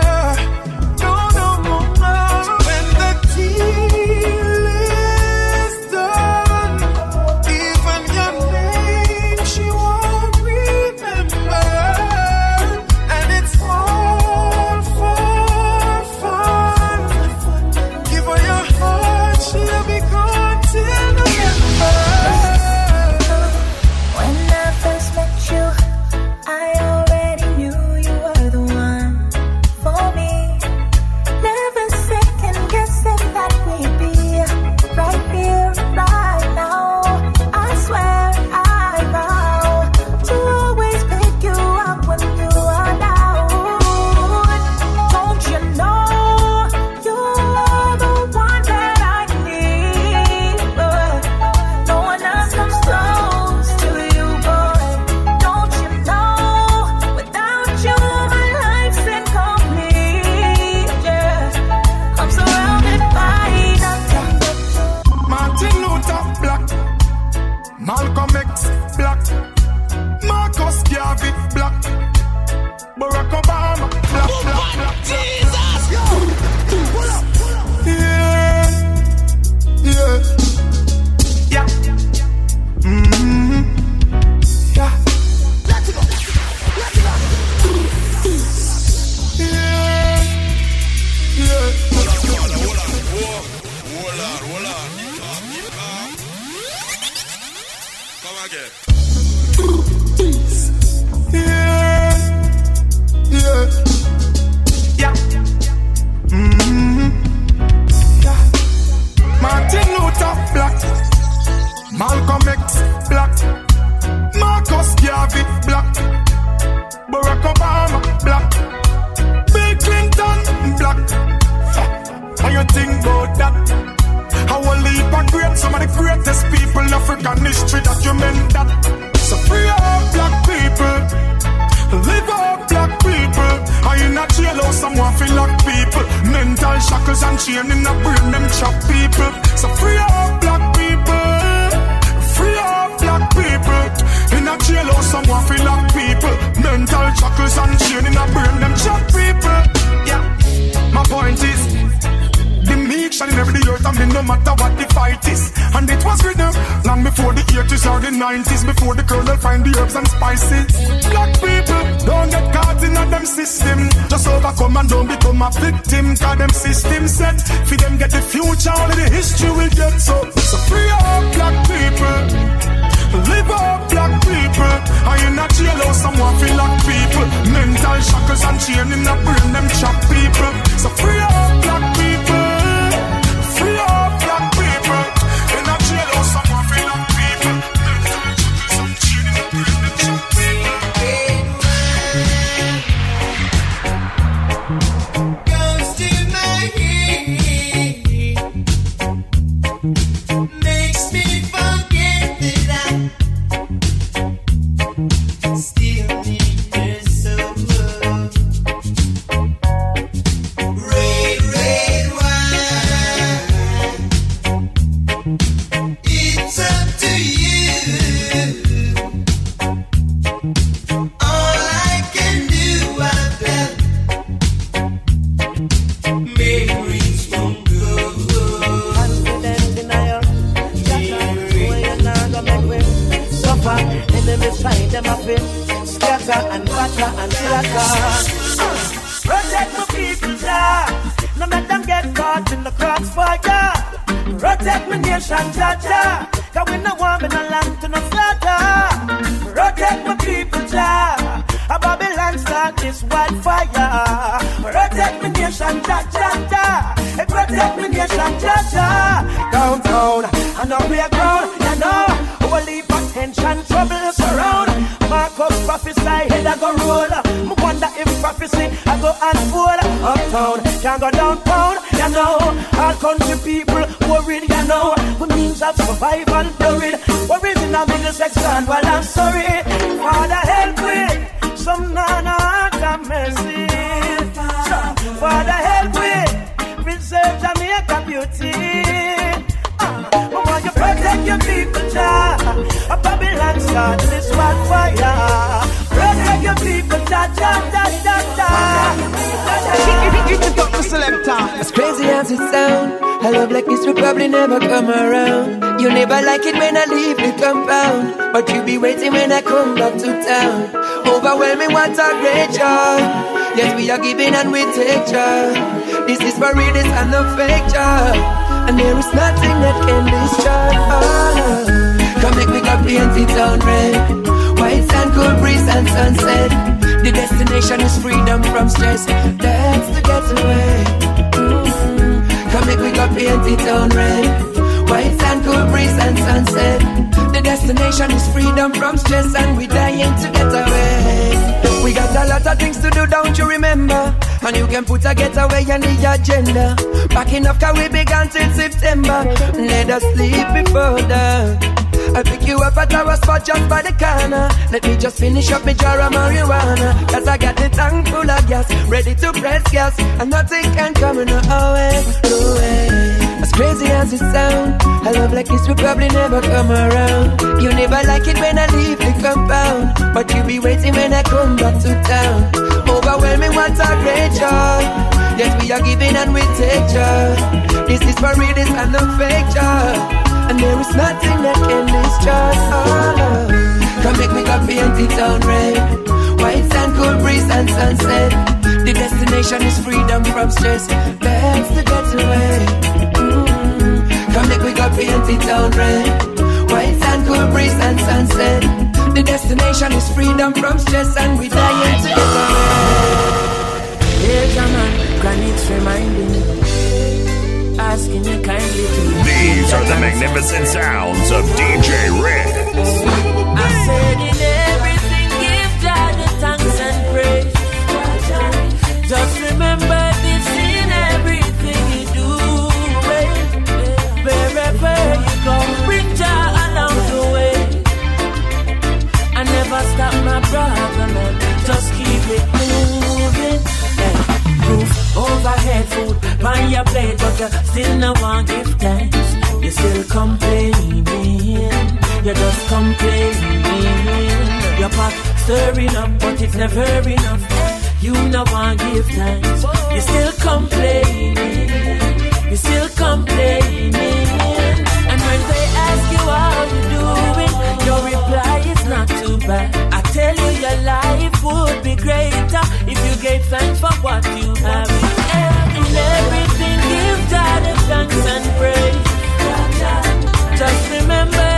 fatter and fatter and fatter. Protect uh, my people, Jah. No let them get caught in the crossfire. Protect my nation, Jah Jah. Cause we no want in no land to no slaughter. Protect my people, Jah. A Babylon start this wildfire. Protect my nation, Jah Jah Jah. Hey, protect my nation, Jah Jah. Downtown, I know we are grown, you know. holy potential troubles come prophesy, head I go roll. Me wonder if prophecy I go unfold. Uptown, can't go downtown, you know. All country people worried, you know. We means of survival, blurred. Worried in a middle section, well, I'm sorry. Father, your people, da da da da da. As crazy as it sounds, I love like this will probably never come around. You never like it when I leave the compound, but you be waiting when I come back to town. Overwhelming, what a great joy. Yes, we are giving and we take joy. This is for real, this and no fake joy. And there is nothing that can destroy. Oh, come make me go paint it on red. White sand, cool breeze and sunset. The destination is freedom from stress. That's the getaway. Mm. Come make we go paint it on red. White sand, cool breeze and sunset. The destination is freedom from stress, and we dying to get away. We got a lot of things to do, don't you remember? And you can put a getaway on the agenda. Back enough, cause we began till September. Let us sleep before dawn. I pick you up at our spot just by the corner. Let me just finish up my jar of marijuana. Cause I got the tank full of gas, ready to press gas. And nothing can come in our way, no way. As crazy as it sound, I love like this will probably never come around. You never like it when I leave the compound, but you be waiting when I come back to town. Overwhelming, what a great joy. Yes, we are giving and we take joy. This is for real, this and no fake joy. And there is nothing that can destroy our love. Come make me go paint it on red. White sand, cool breeze and sunset. The destination is freedom from stress. That's the getaway. Mm. Come make me go paint it on red. White sand, cool breeze and sunset. The destination is freedom from stress, and we dying to get away. Here's a man, granite's reminding, asking you kindly to. These are the magnificent sounds of DJ Ricks. I said in everything, give God the thanks and praise. Just remember this in everything you do. Wherever you go, bring Jah along the way. I never stop my brother, man. Just keep it overhead, food on your plate, but you still no one give thanks. You still complaining. You're just complaining. Your pot stirring up, but it's never enough. You no one give thanks. You still complaining. You still complaining. And when they ask you how you doing, your reply is not too bad. I tell you your life would be greater if you gave thanks for what you have. In everything, give God a thanks and praise. Just remember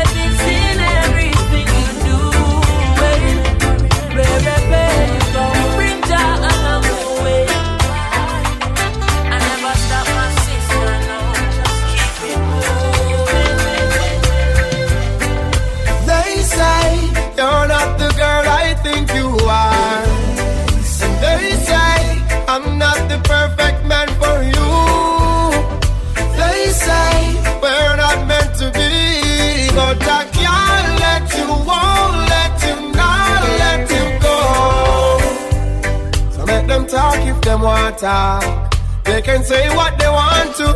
But I can't let you, won't let you, not let you go. So make them talk if them want talk. They can say what they want to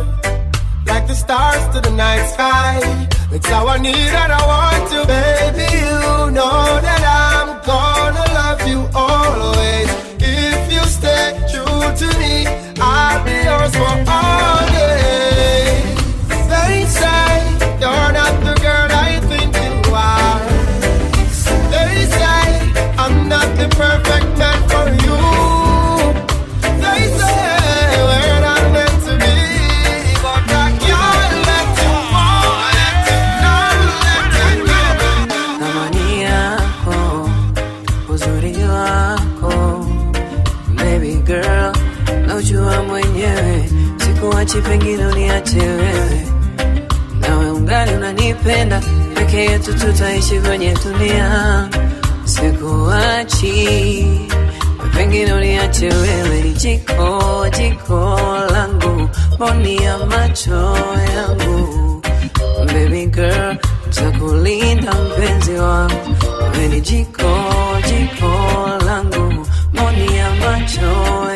like the stars to the night sky. It's how I need and I want to, baby. You know that I'm gonna love you always. If you stay true to me, I'll be yours for all sikuachi pengine uniache wewe, nawe ungali unanipenda, peke yetu tutaishi kwenye dunia, sikuachi pengine uniache wewe, ni jiko jiko langu, mboni macho yangu. Baby girl, takulinda mpenzi wangu, wewe jiko jiko langu, mboni ya macho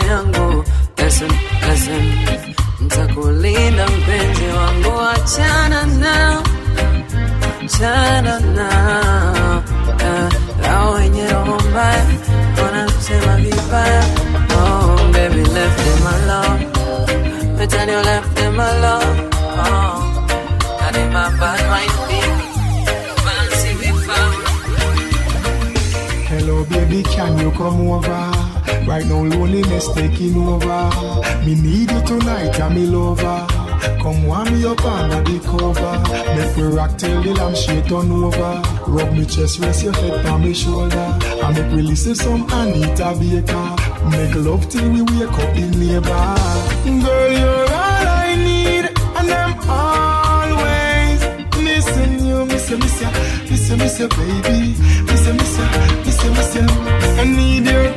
yangu. Listen, listen, ntakulinda mpenzi wangu, achana nao, achana nao, vaya, wanna say my vaya. Oh, baby, left them alone. Tell you left them alone. Oh, in my bad mind, baby. Hello, baby, can you come over? Right now, loneliness taking over. Me need you tonight, I'm me lover. Come warm me up under the cover. Make we rock till the lampshade turn over. Rub me chest, rest your head on me shoulder. And make we listen some Anita Baker. Make love till we wake up the neighbor. Girl, you're all I need, and I'm always missing you, miss you, miss you, miss you, miss you, baby, miss you, miss you, miss you, miss you. I need. You,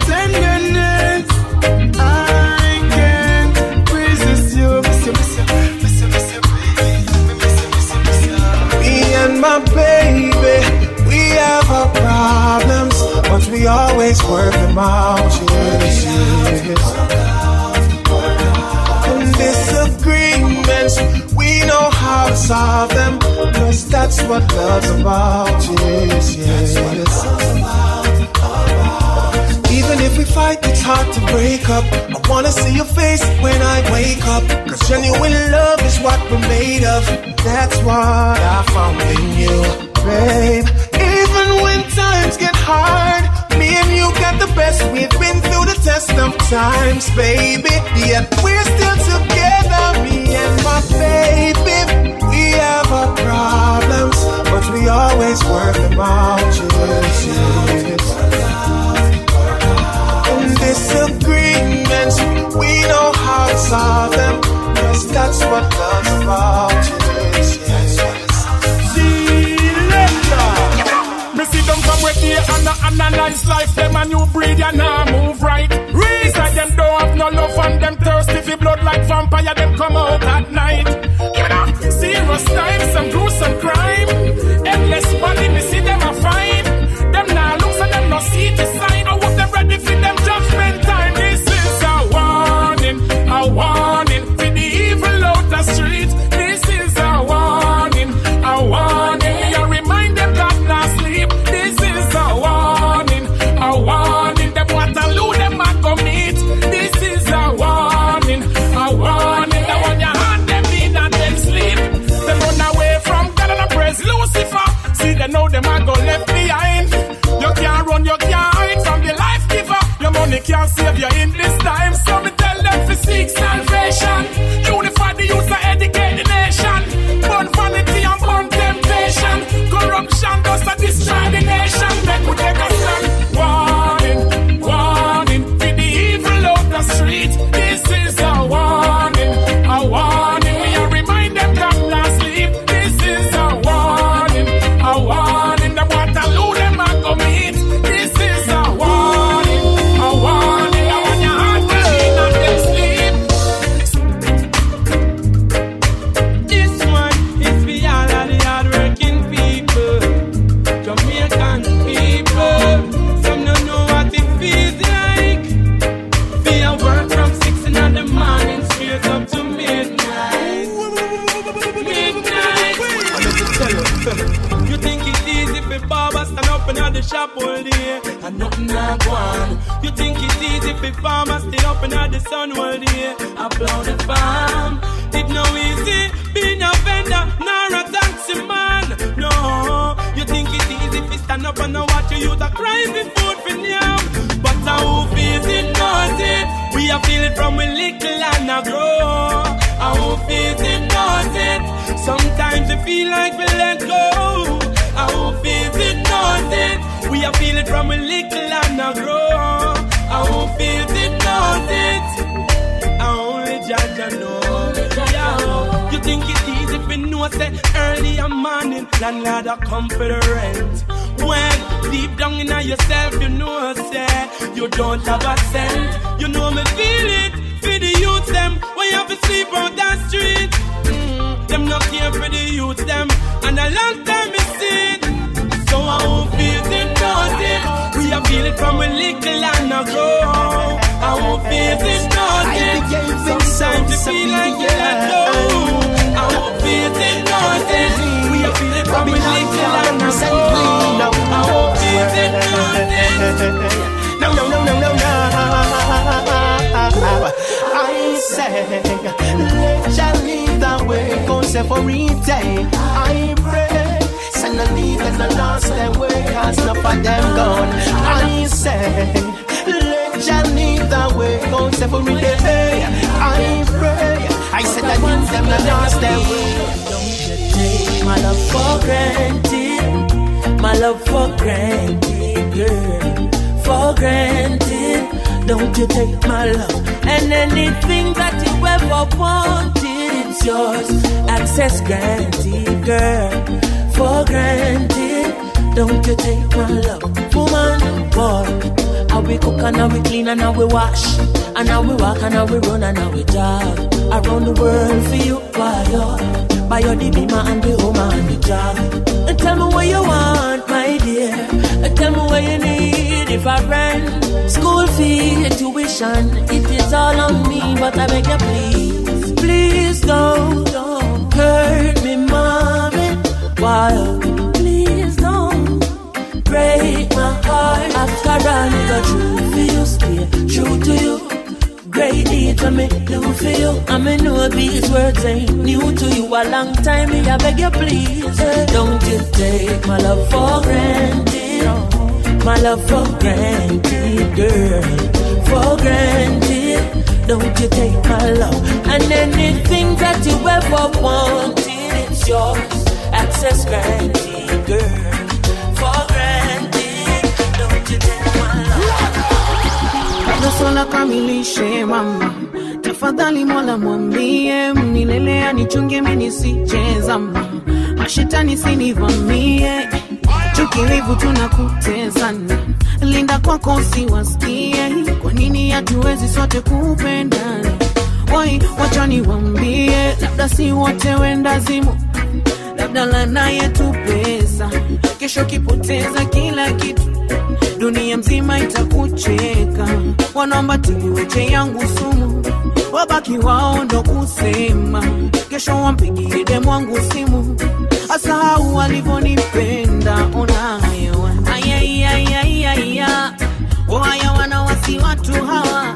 always work them out. Yes, yes. Disagreements, we know how to solve that's what love's about. Even if we fight, it's hard to break up. I wanna see your face when I wake up. Cause genuine love is what we're made of. That's what I found in you, babe. Even when times get hard, me and you got the best. We've been through the test of times, baby. Yet we're still together, me and my baby. We have our problems, but we always work them out. Yes, yes. And disagreements, we know how to solve them. Cause that's what love's about. Yes, yes, yes. Me see them from where they and a analyze life. Them a new breed and now move right. Inside them don't have no love and them thirsty for blood like vampire. Them come out at night. You know, serious times, some gruesome crime. Endless body, me see them feel let go. How who feels it it. We are feel it from we little and a grow. How who feels it it. I only judge I know. You think it's easy if you know say early and morning landlord a come for the rent. When deep down in yourself you know say you don't have a cent. You know me feel it Them not care for the youth, them. And a long time is seen. So I won't feel them nothing. We are feeling from a little and a grow. I won't feel them nothing. It's time to feel like you let go. I won't feel them nothing. We are feeling from a little and a grow. I won't feel them nothing. No, no, no, no, no, no. I say, let your the way, go say for it. I pray, send the lead and the lost their way, cause enough of them gone. I say, let Jah lead the way, go say for it. I pray, I said that lead them the lost their way. Don't you take my love for granted, my love for granted, girl, for granted. Don't you take my love and anything that you ever wanted, it's yours. Access granted, girl, for granted. Don't you take my love, woman, boy. How we cook and how we clean and how we wash. And how we walk and how we run and how we jog Around the world for you, you Buy your beamer and the home and the job. And tell me what you want, my dear. Tell me what you need. If I rent School fee, tuition It is all on me, but I beg you Please don't, hurt me, mommy Why? Please don't break my heart. True for you, true to you. Great deeds for you. I these words ain't new to you. A long time, me I beg you please. Don't you take my love for granted. My love for granted, girl. For granted. Don't you take my love. And anything that you ever wanted, it's yours. Access granted, girl. For granted. Don't you take my love. Ndo swala kamilishe mama, tafadhali Mola mwambie milele anichunge mimi nisichezama, mashetani sinivamie, chuki tunakutezana, linda kwako usiwasikie, kwa nini hatuwezi sote kupendana? Wai, wacha niwambie, labda si wote wendazimu labda lana yetu pesa, kesho kipoteza kila kitu, dunia mzima itakucheka. Wanaomba tiliweche yangu sumu, wabaki wao ndo kusema, kesho wampigie demu simu, asahau alivyonipenda. Unayo ayayayayaya, waya wanawasi watu hawa.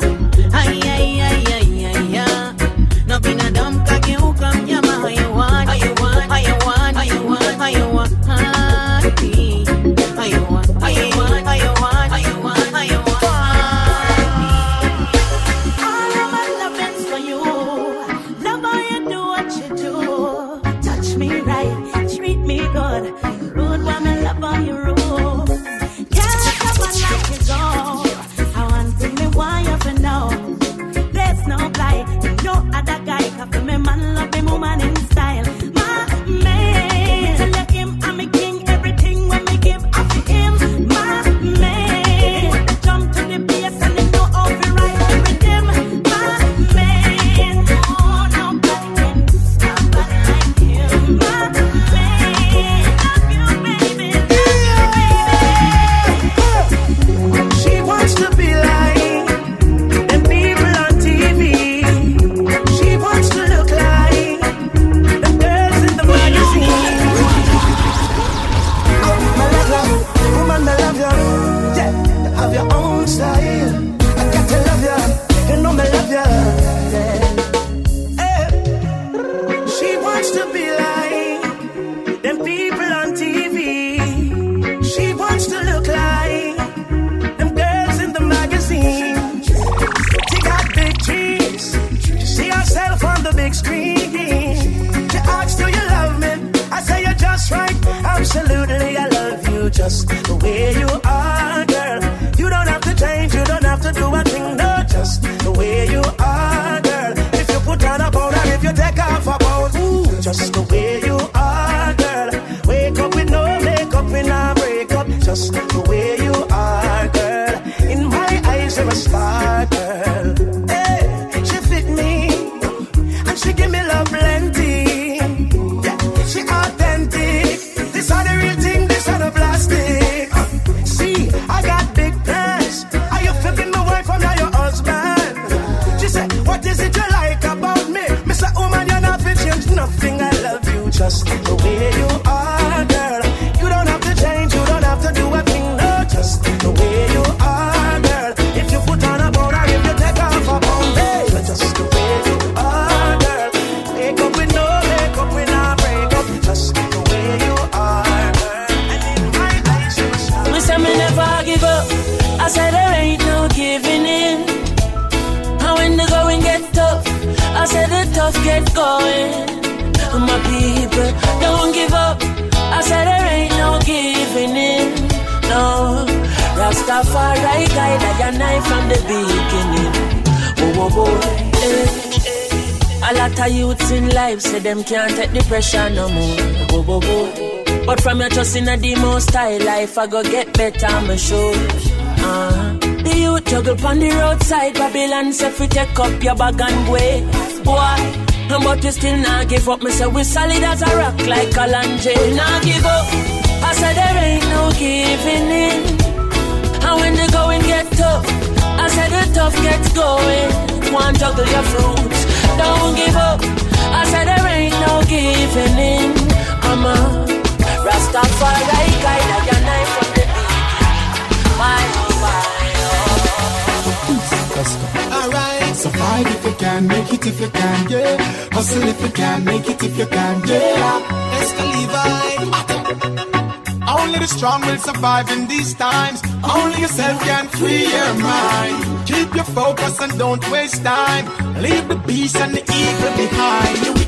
Ayayayayaya, life, I go get better, I'm sure. Uh-huh. The youth juggle on the roadside, Babylon say fi take up your bag and way. Boy, but we still not give up. Me say we solid as a rock like Kalanje. Not give up. I said there ain't no giving in. And when the going get tough, I said the tough gets going. One juggle your fruits, don't give up. I said there ain't no giving in. I'm a Rastafari guide your knife from the beginning. Why, oh, Alright, survive if you can, make it if you can, yeah. Hustle if you can, make it if you can, yeah. Levi. Only the strong will survive in these times. Only yourself can free your mind. Keep your focus and don't waste time. Leave the beast and the evil behind. You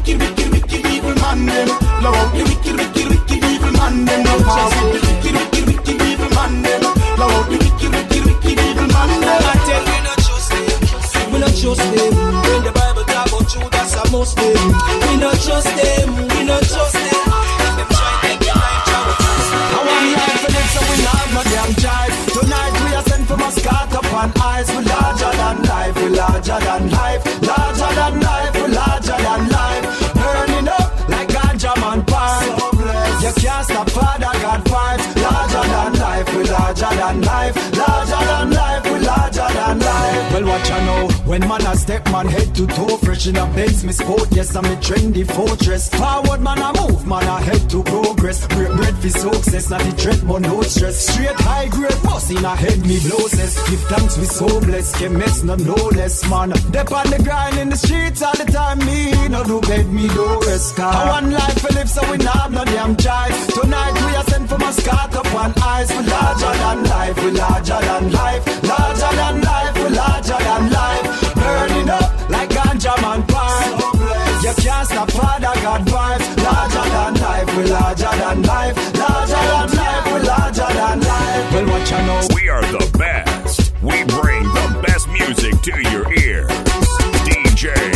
A Muslim, we not trust them. We not trust them. Them try take your life, try to trust them. I want life to live so we not have no damn child. Tonight we are sent from a scat upon eyes. We larger than life, we larger than life. Larger than life, we larger than life. Burning up like ganja man pipe. You can't stop Father God vibes. Larger than life, we larger than life. Larger than life, we larger than life. Well, watch I know when man a step man head to toe, fresh in a Benz, me sport. Yes, I'm a trendy fortress. Forward man a move, man a head to progress. Break bread for success, not the dread, but no stress. Straight high grade, boss in a head, me blowses. Give thanks, we so blessed. Can mess no no less, man. Dep on the grind in the streets all the time. Me no do bed, me do rest. Car. I one life to live, so we not no damn choice. Tonight we are sent from a scat up on ice. We larger than life, we larger than life. Larger than life, we larger than life. Burning up like ganja man. You can't stop Father God vibes. Larger than life, we larger than life. Larger than life, we larger than life. Well, what you know? We are the best. We bring the best music to your ears. DJ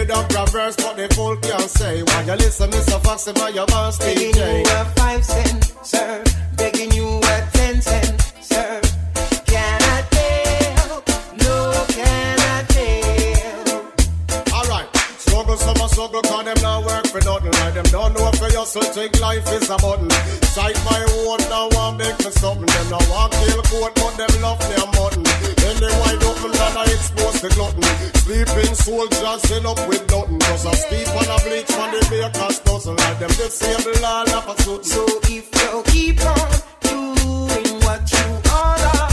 Read up a verse, but the full can't say. Why you listen, Mr. Foxy, my your boss begging DJ. you a five cent, sir. hustle, take life is a button. Sight my own, now I make for something. Them I walk kill court, but them love their mutton. Then they wide open and I expose the glutton. Sleeping soldiers end up with nothing. Cause I sleep on a bleach when the baker's dozen. Like them disable all of a sudden. So if you keep on doing what you are.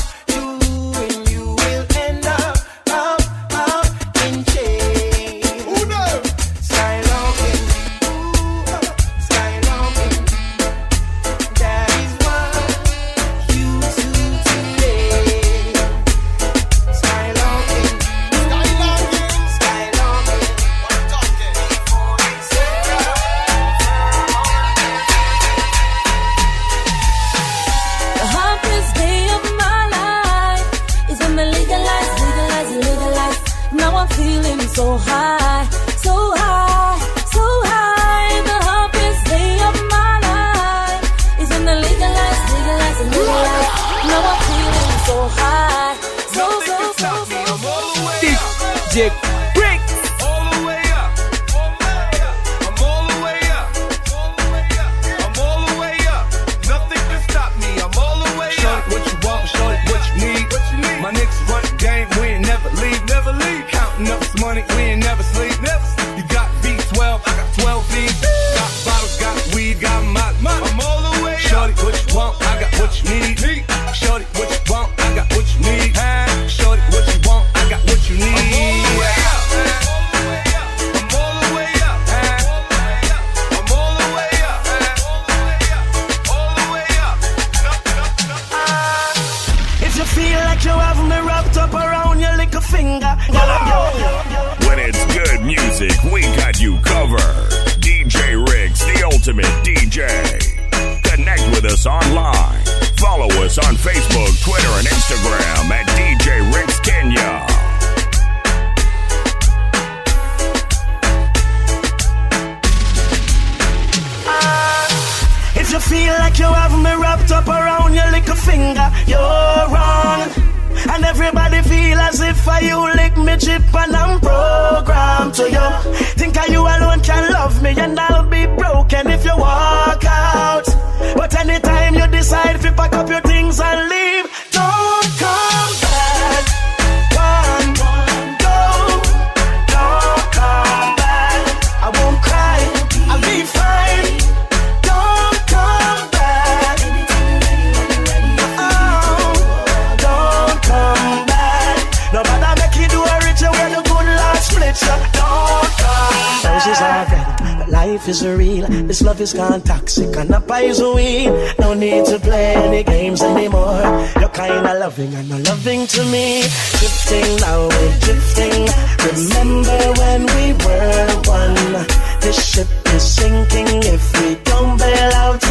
the sinking if we don't bail out.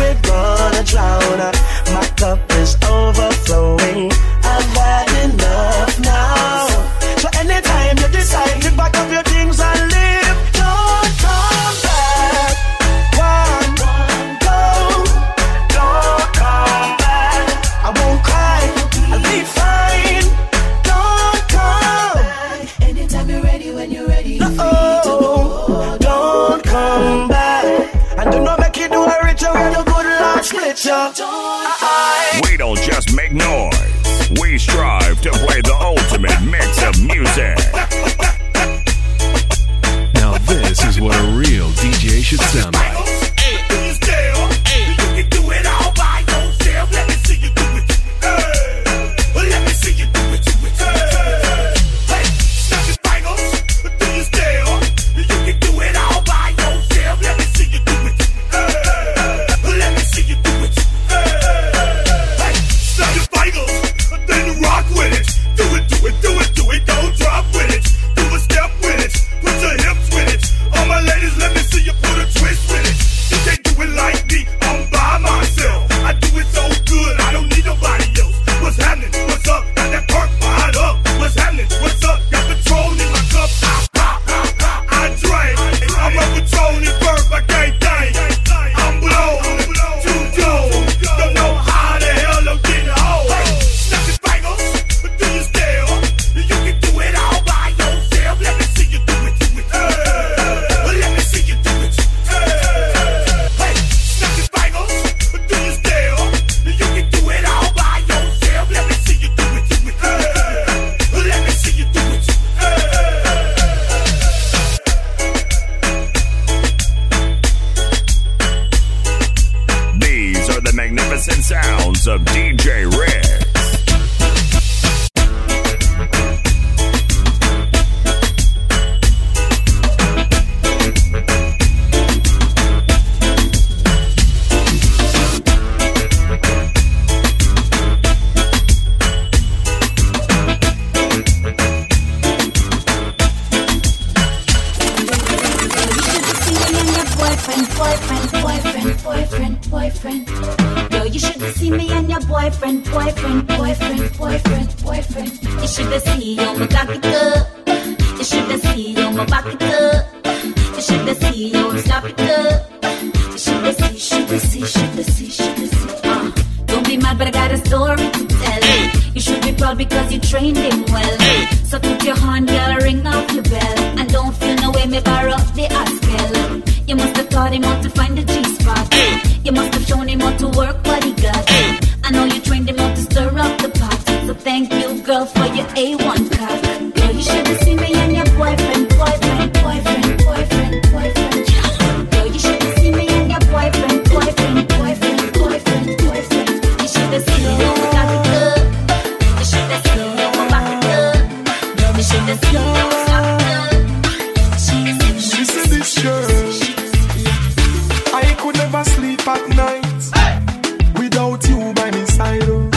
Sleep at night. Without you by my side. Oh.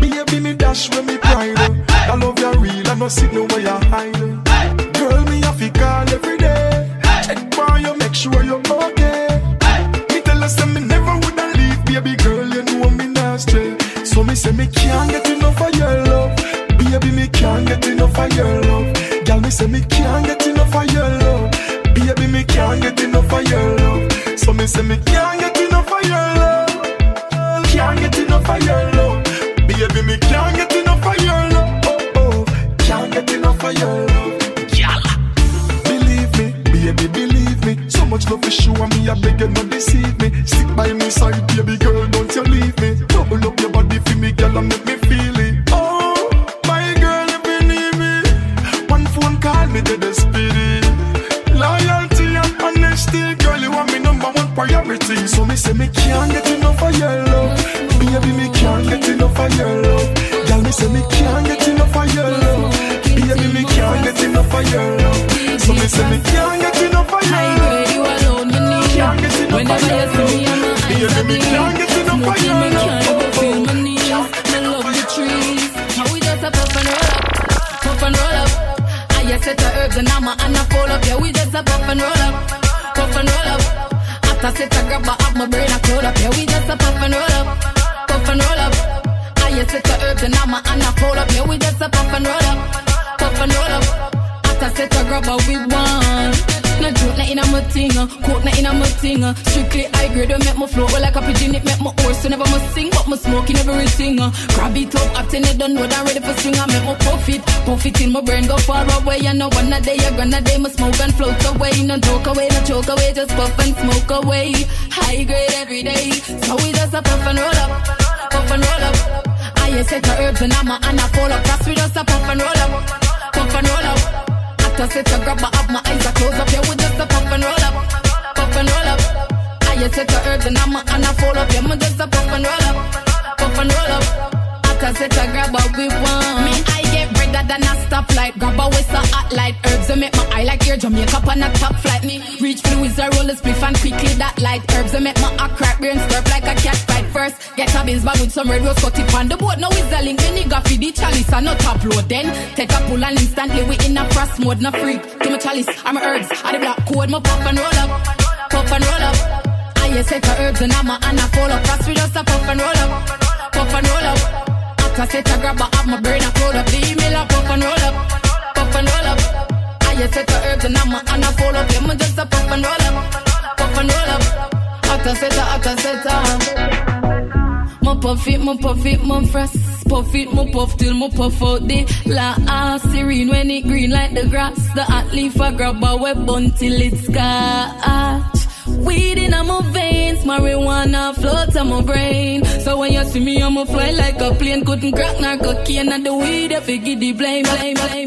Baby me dash when me pride. Oh. I love you real I no see no way you hide know, one a day, you're gonna day, my smoke and float away, no joke away, no choke away, just puff and smoke away, high grade every day, so we just a puff and roll up, puff and roll up, I just set the herbs and I'm a, and I fall up, that's we just a puff and roll up, puff and roll up, after set a grab than a stoplight. Grab a waist hot light. Herbs and make my eye like your Jamaica on a top flight. Me reach wizard, roll a spliff and quickly that light. Herbs and make my eye crack, brain stirp like a cat fight. First, get a beans bag with some red rose cut it on the boat. Now is the link, the nigga feed the chalice and no top load. Then take a pull and instantly we in a frost mode, no freak. To my chalice, I'm a herbs, I the black code, my puff and roll up, puff and roll up. I set a herbs and I'm a and I fall up. Fast we just a puff and roll up, puff and roll up. After set a grab up my brain, I code up the email, a puff and roll up, puff and roll up. I just set a herbs and I'm a and I fall up. Yeah, me just a puff and roll up, puff and roll up. After set a, after set a. My puff it, my puff it, my frost. Puff it, my puff till my puff out the la ah, serene when it green like the grass. The hot leaf I grab a web bun till it's catch. Weed in my veins, marijuana floats on my brain. So when you see me, I'ma fly like a plane. Couldn't crack nor cocaine and the weed if you give the blame, blame, blame,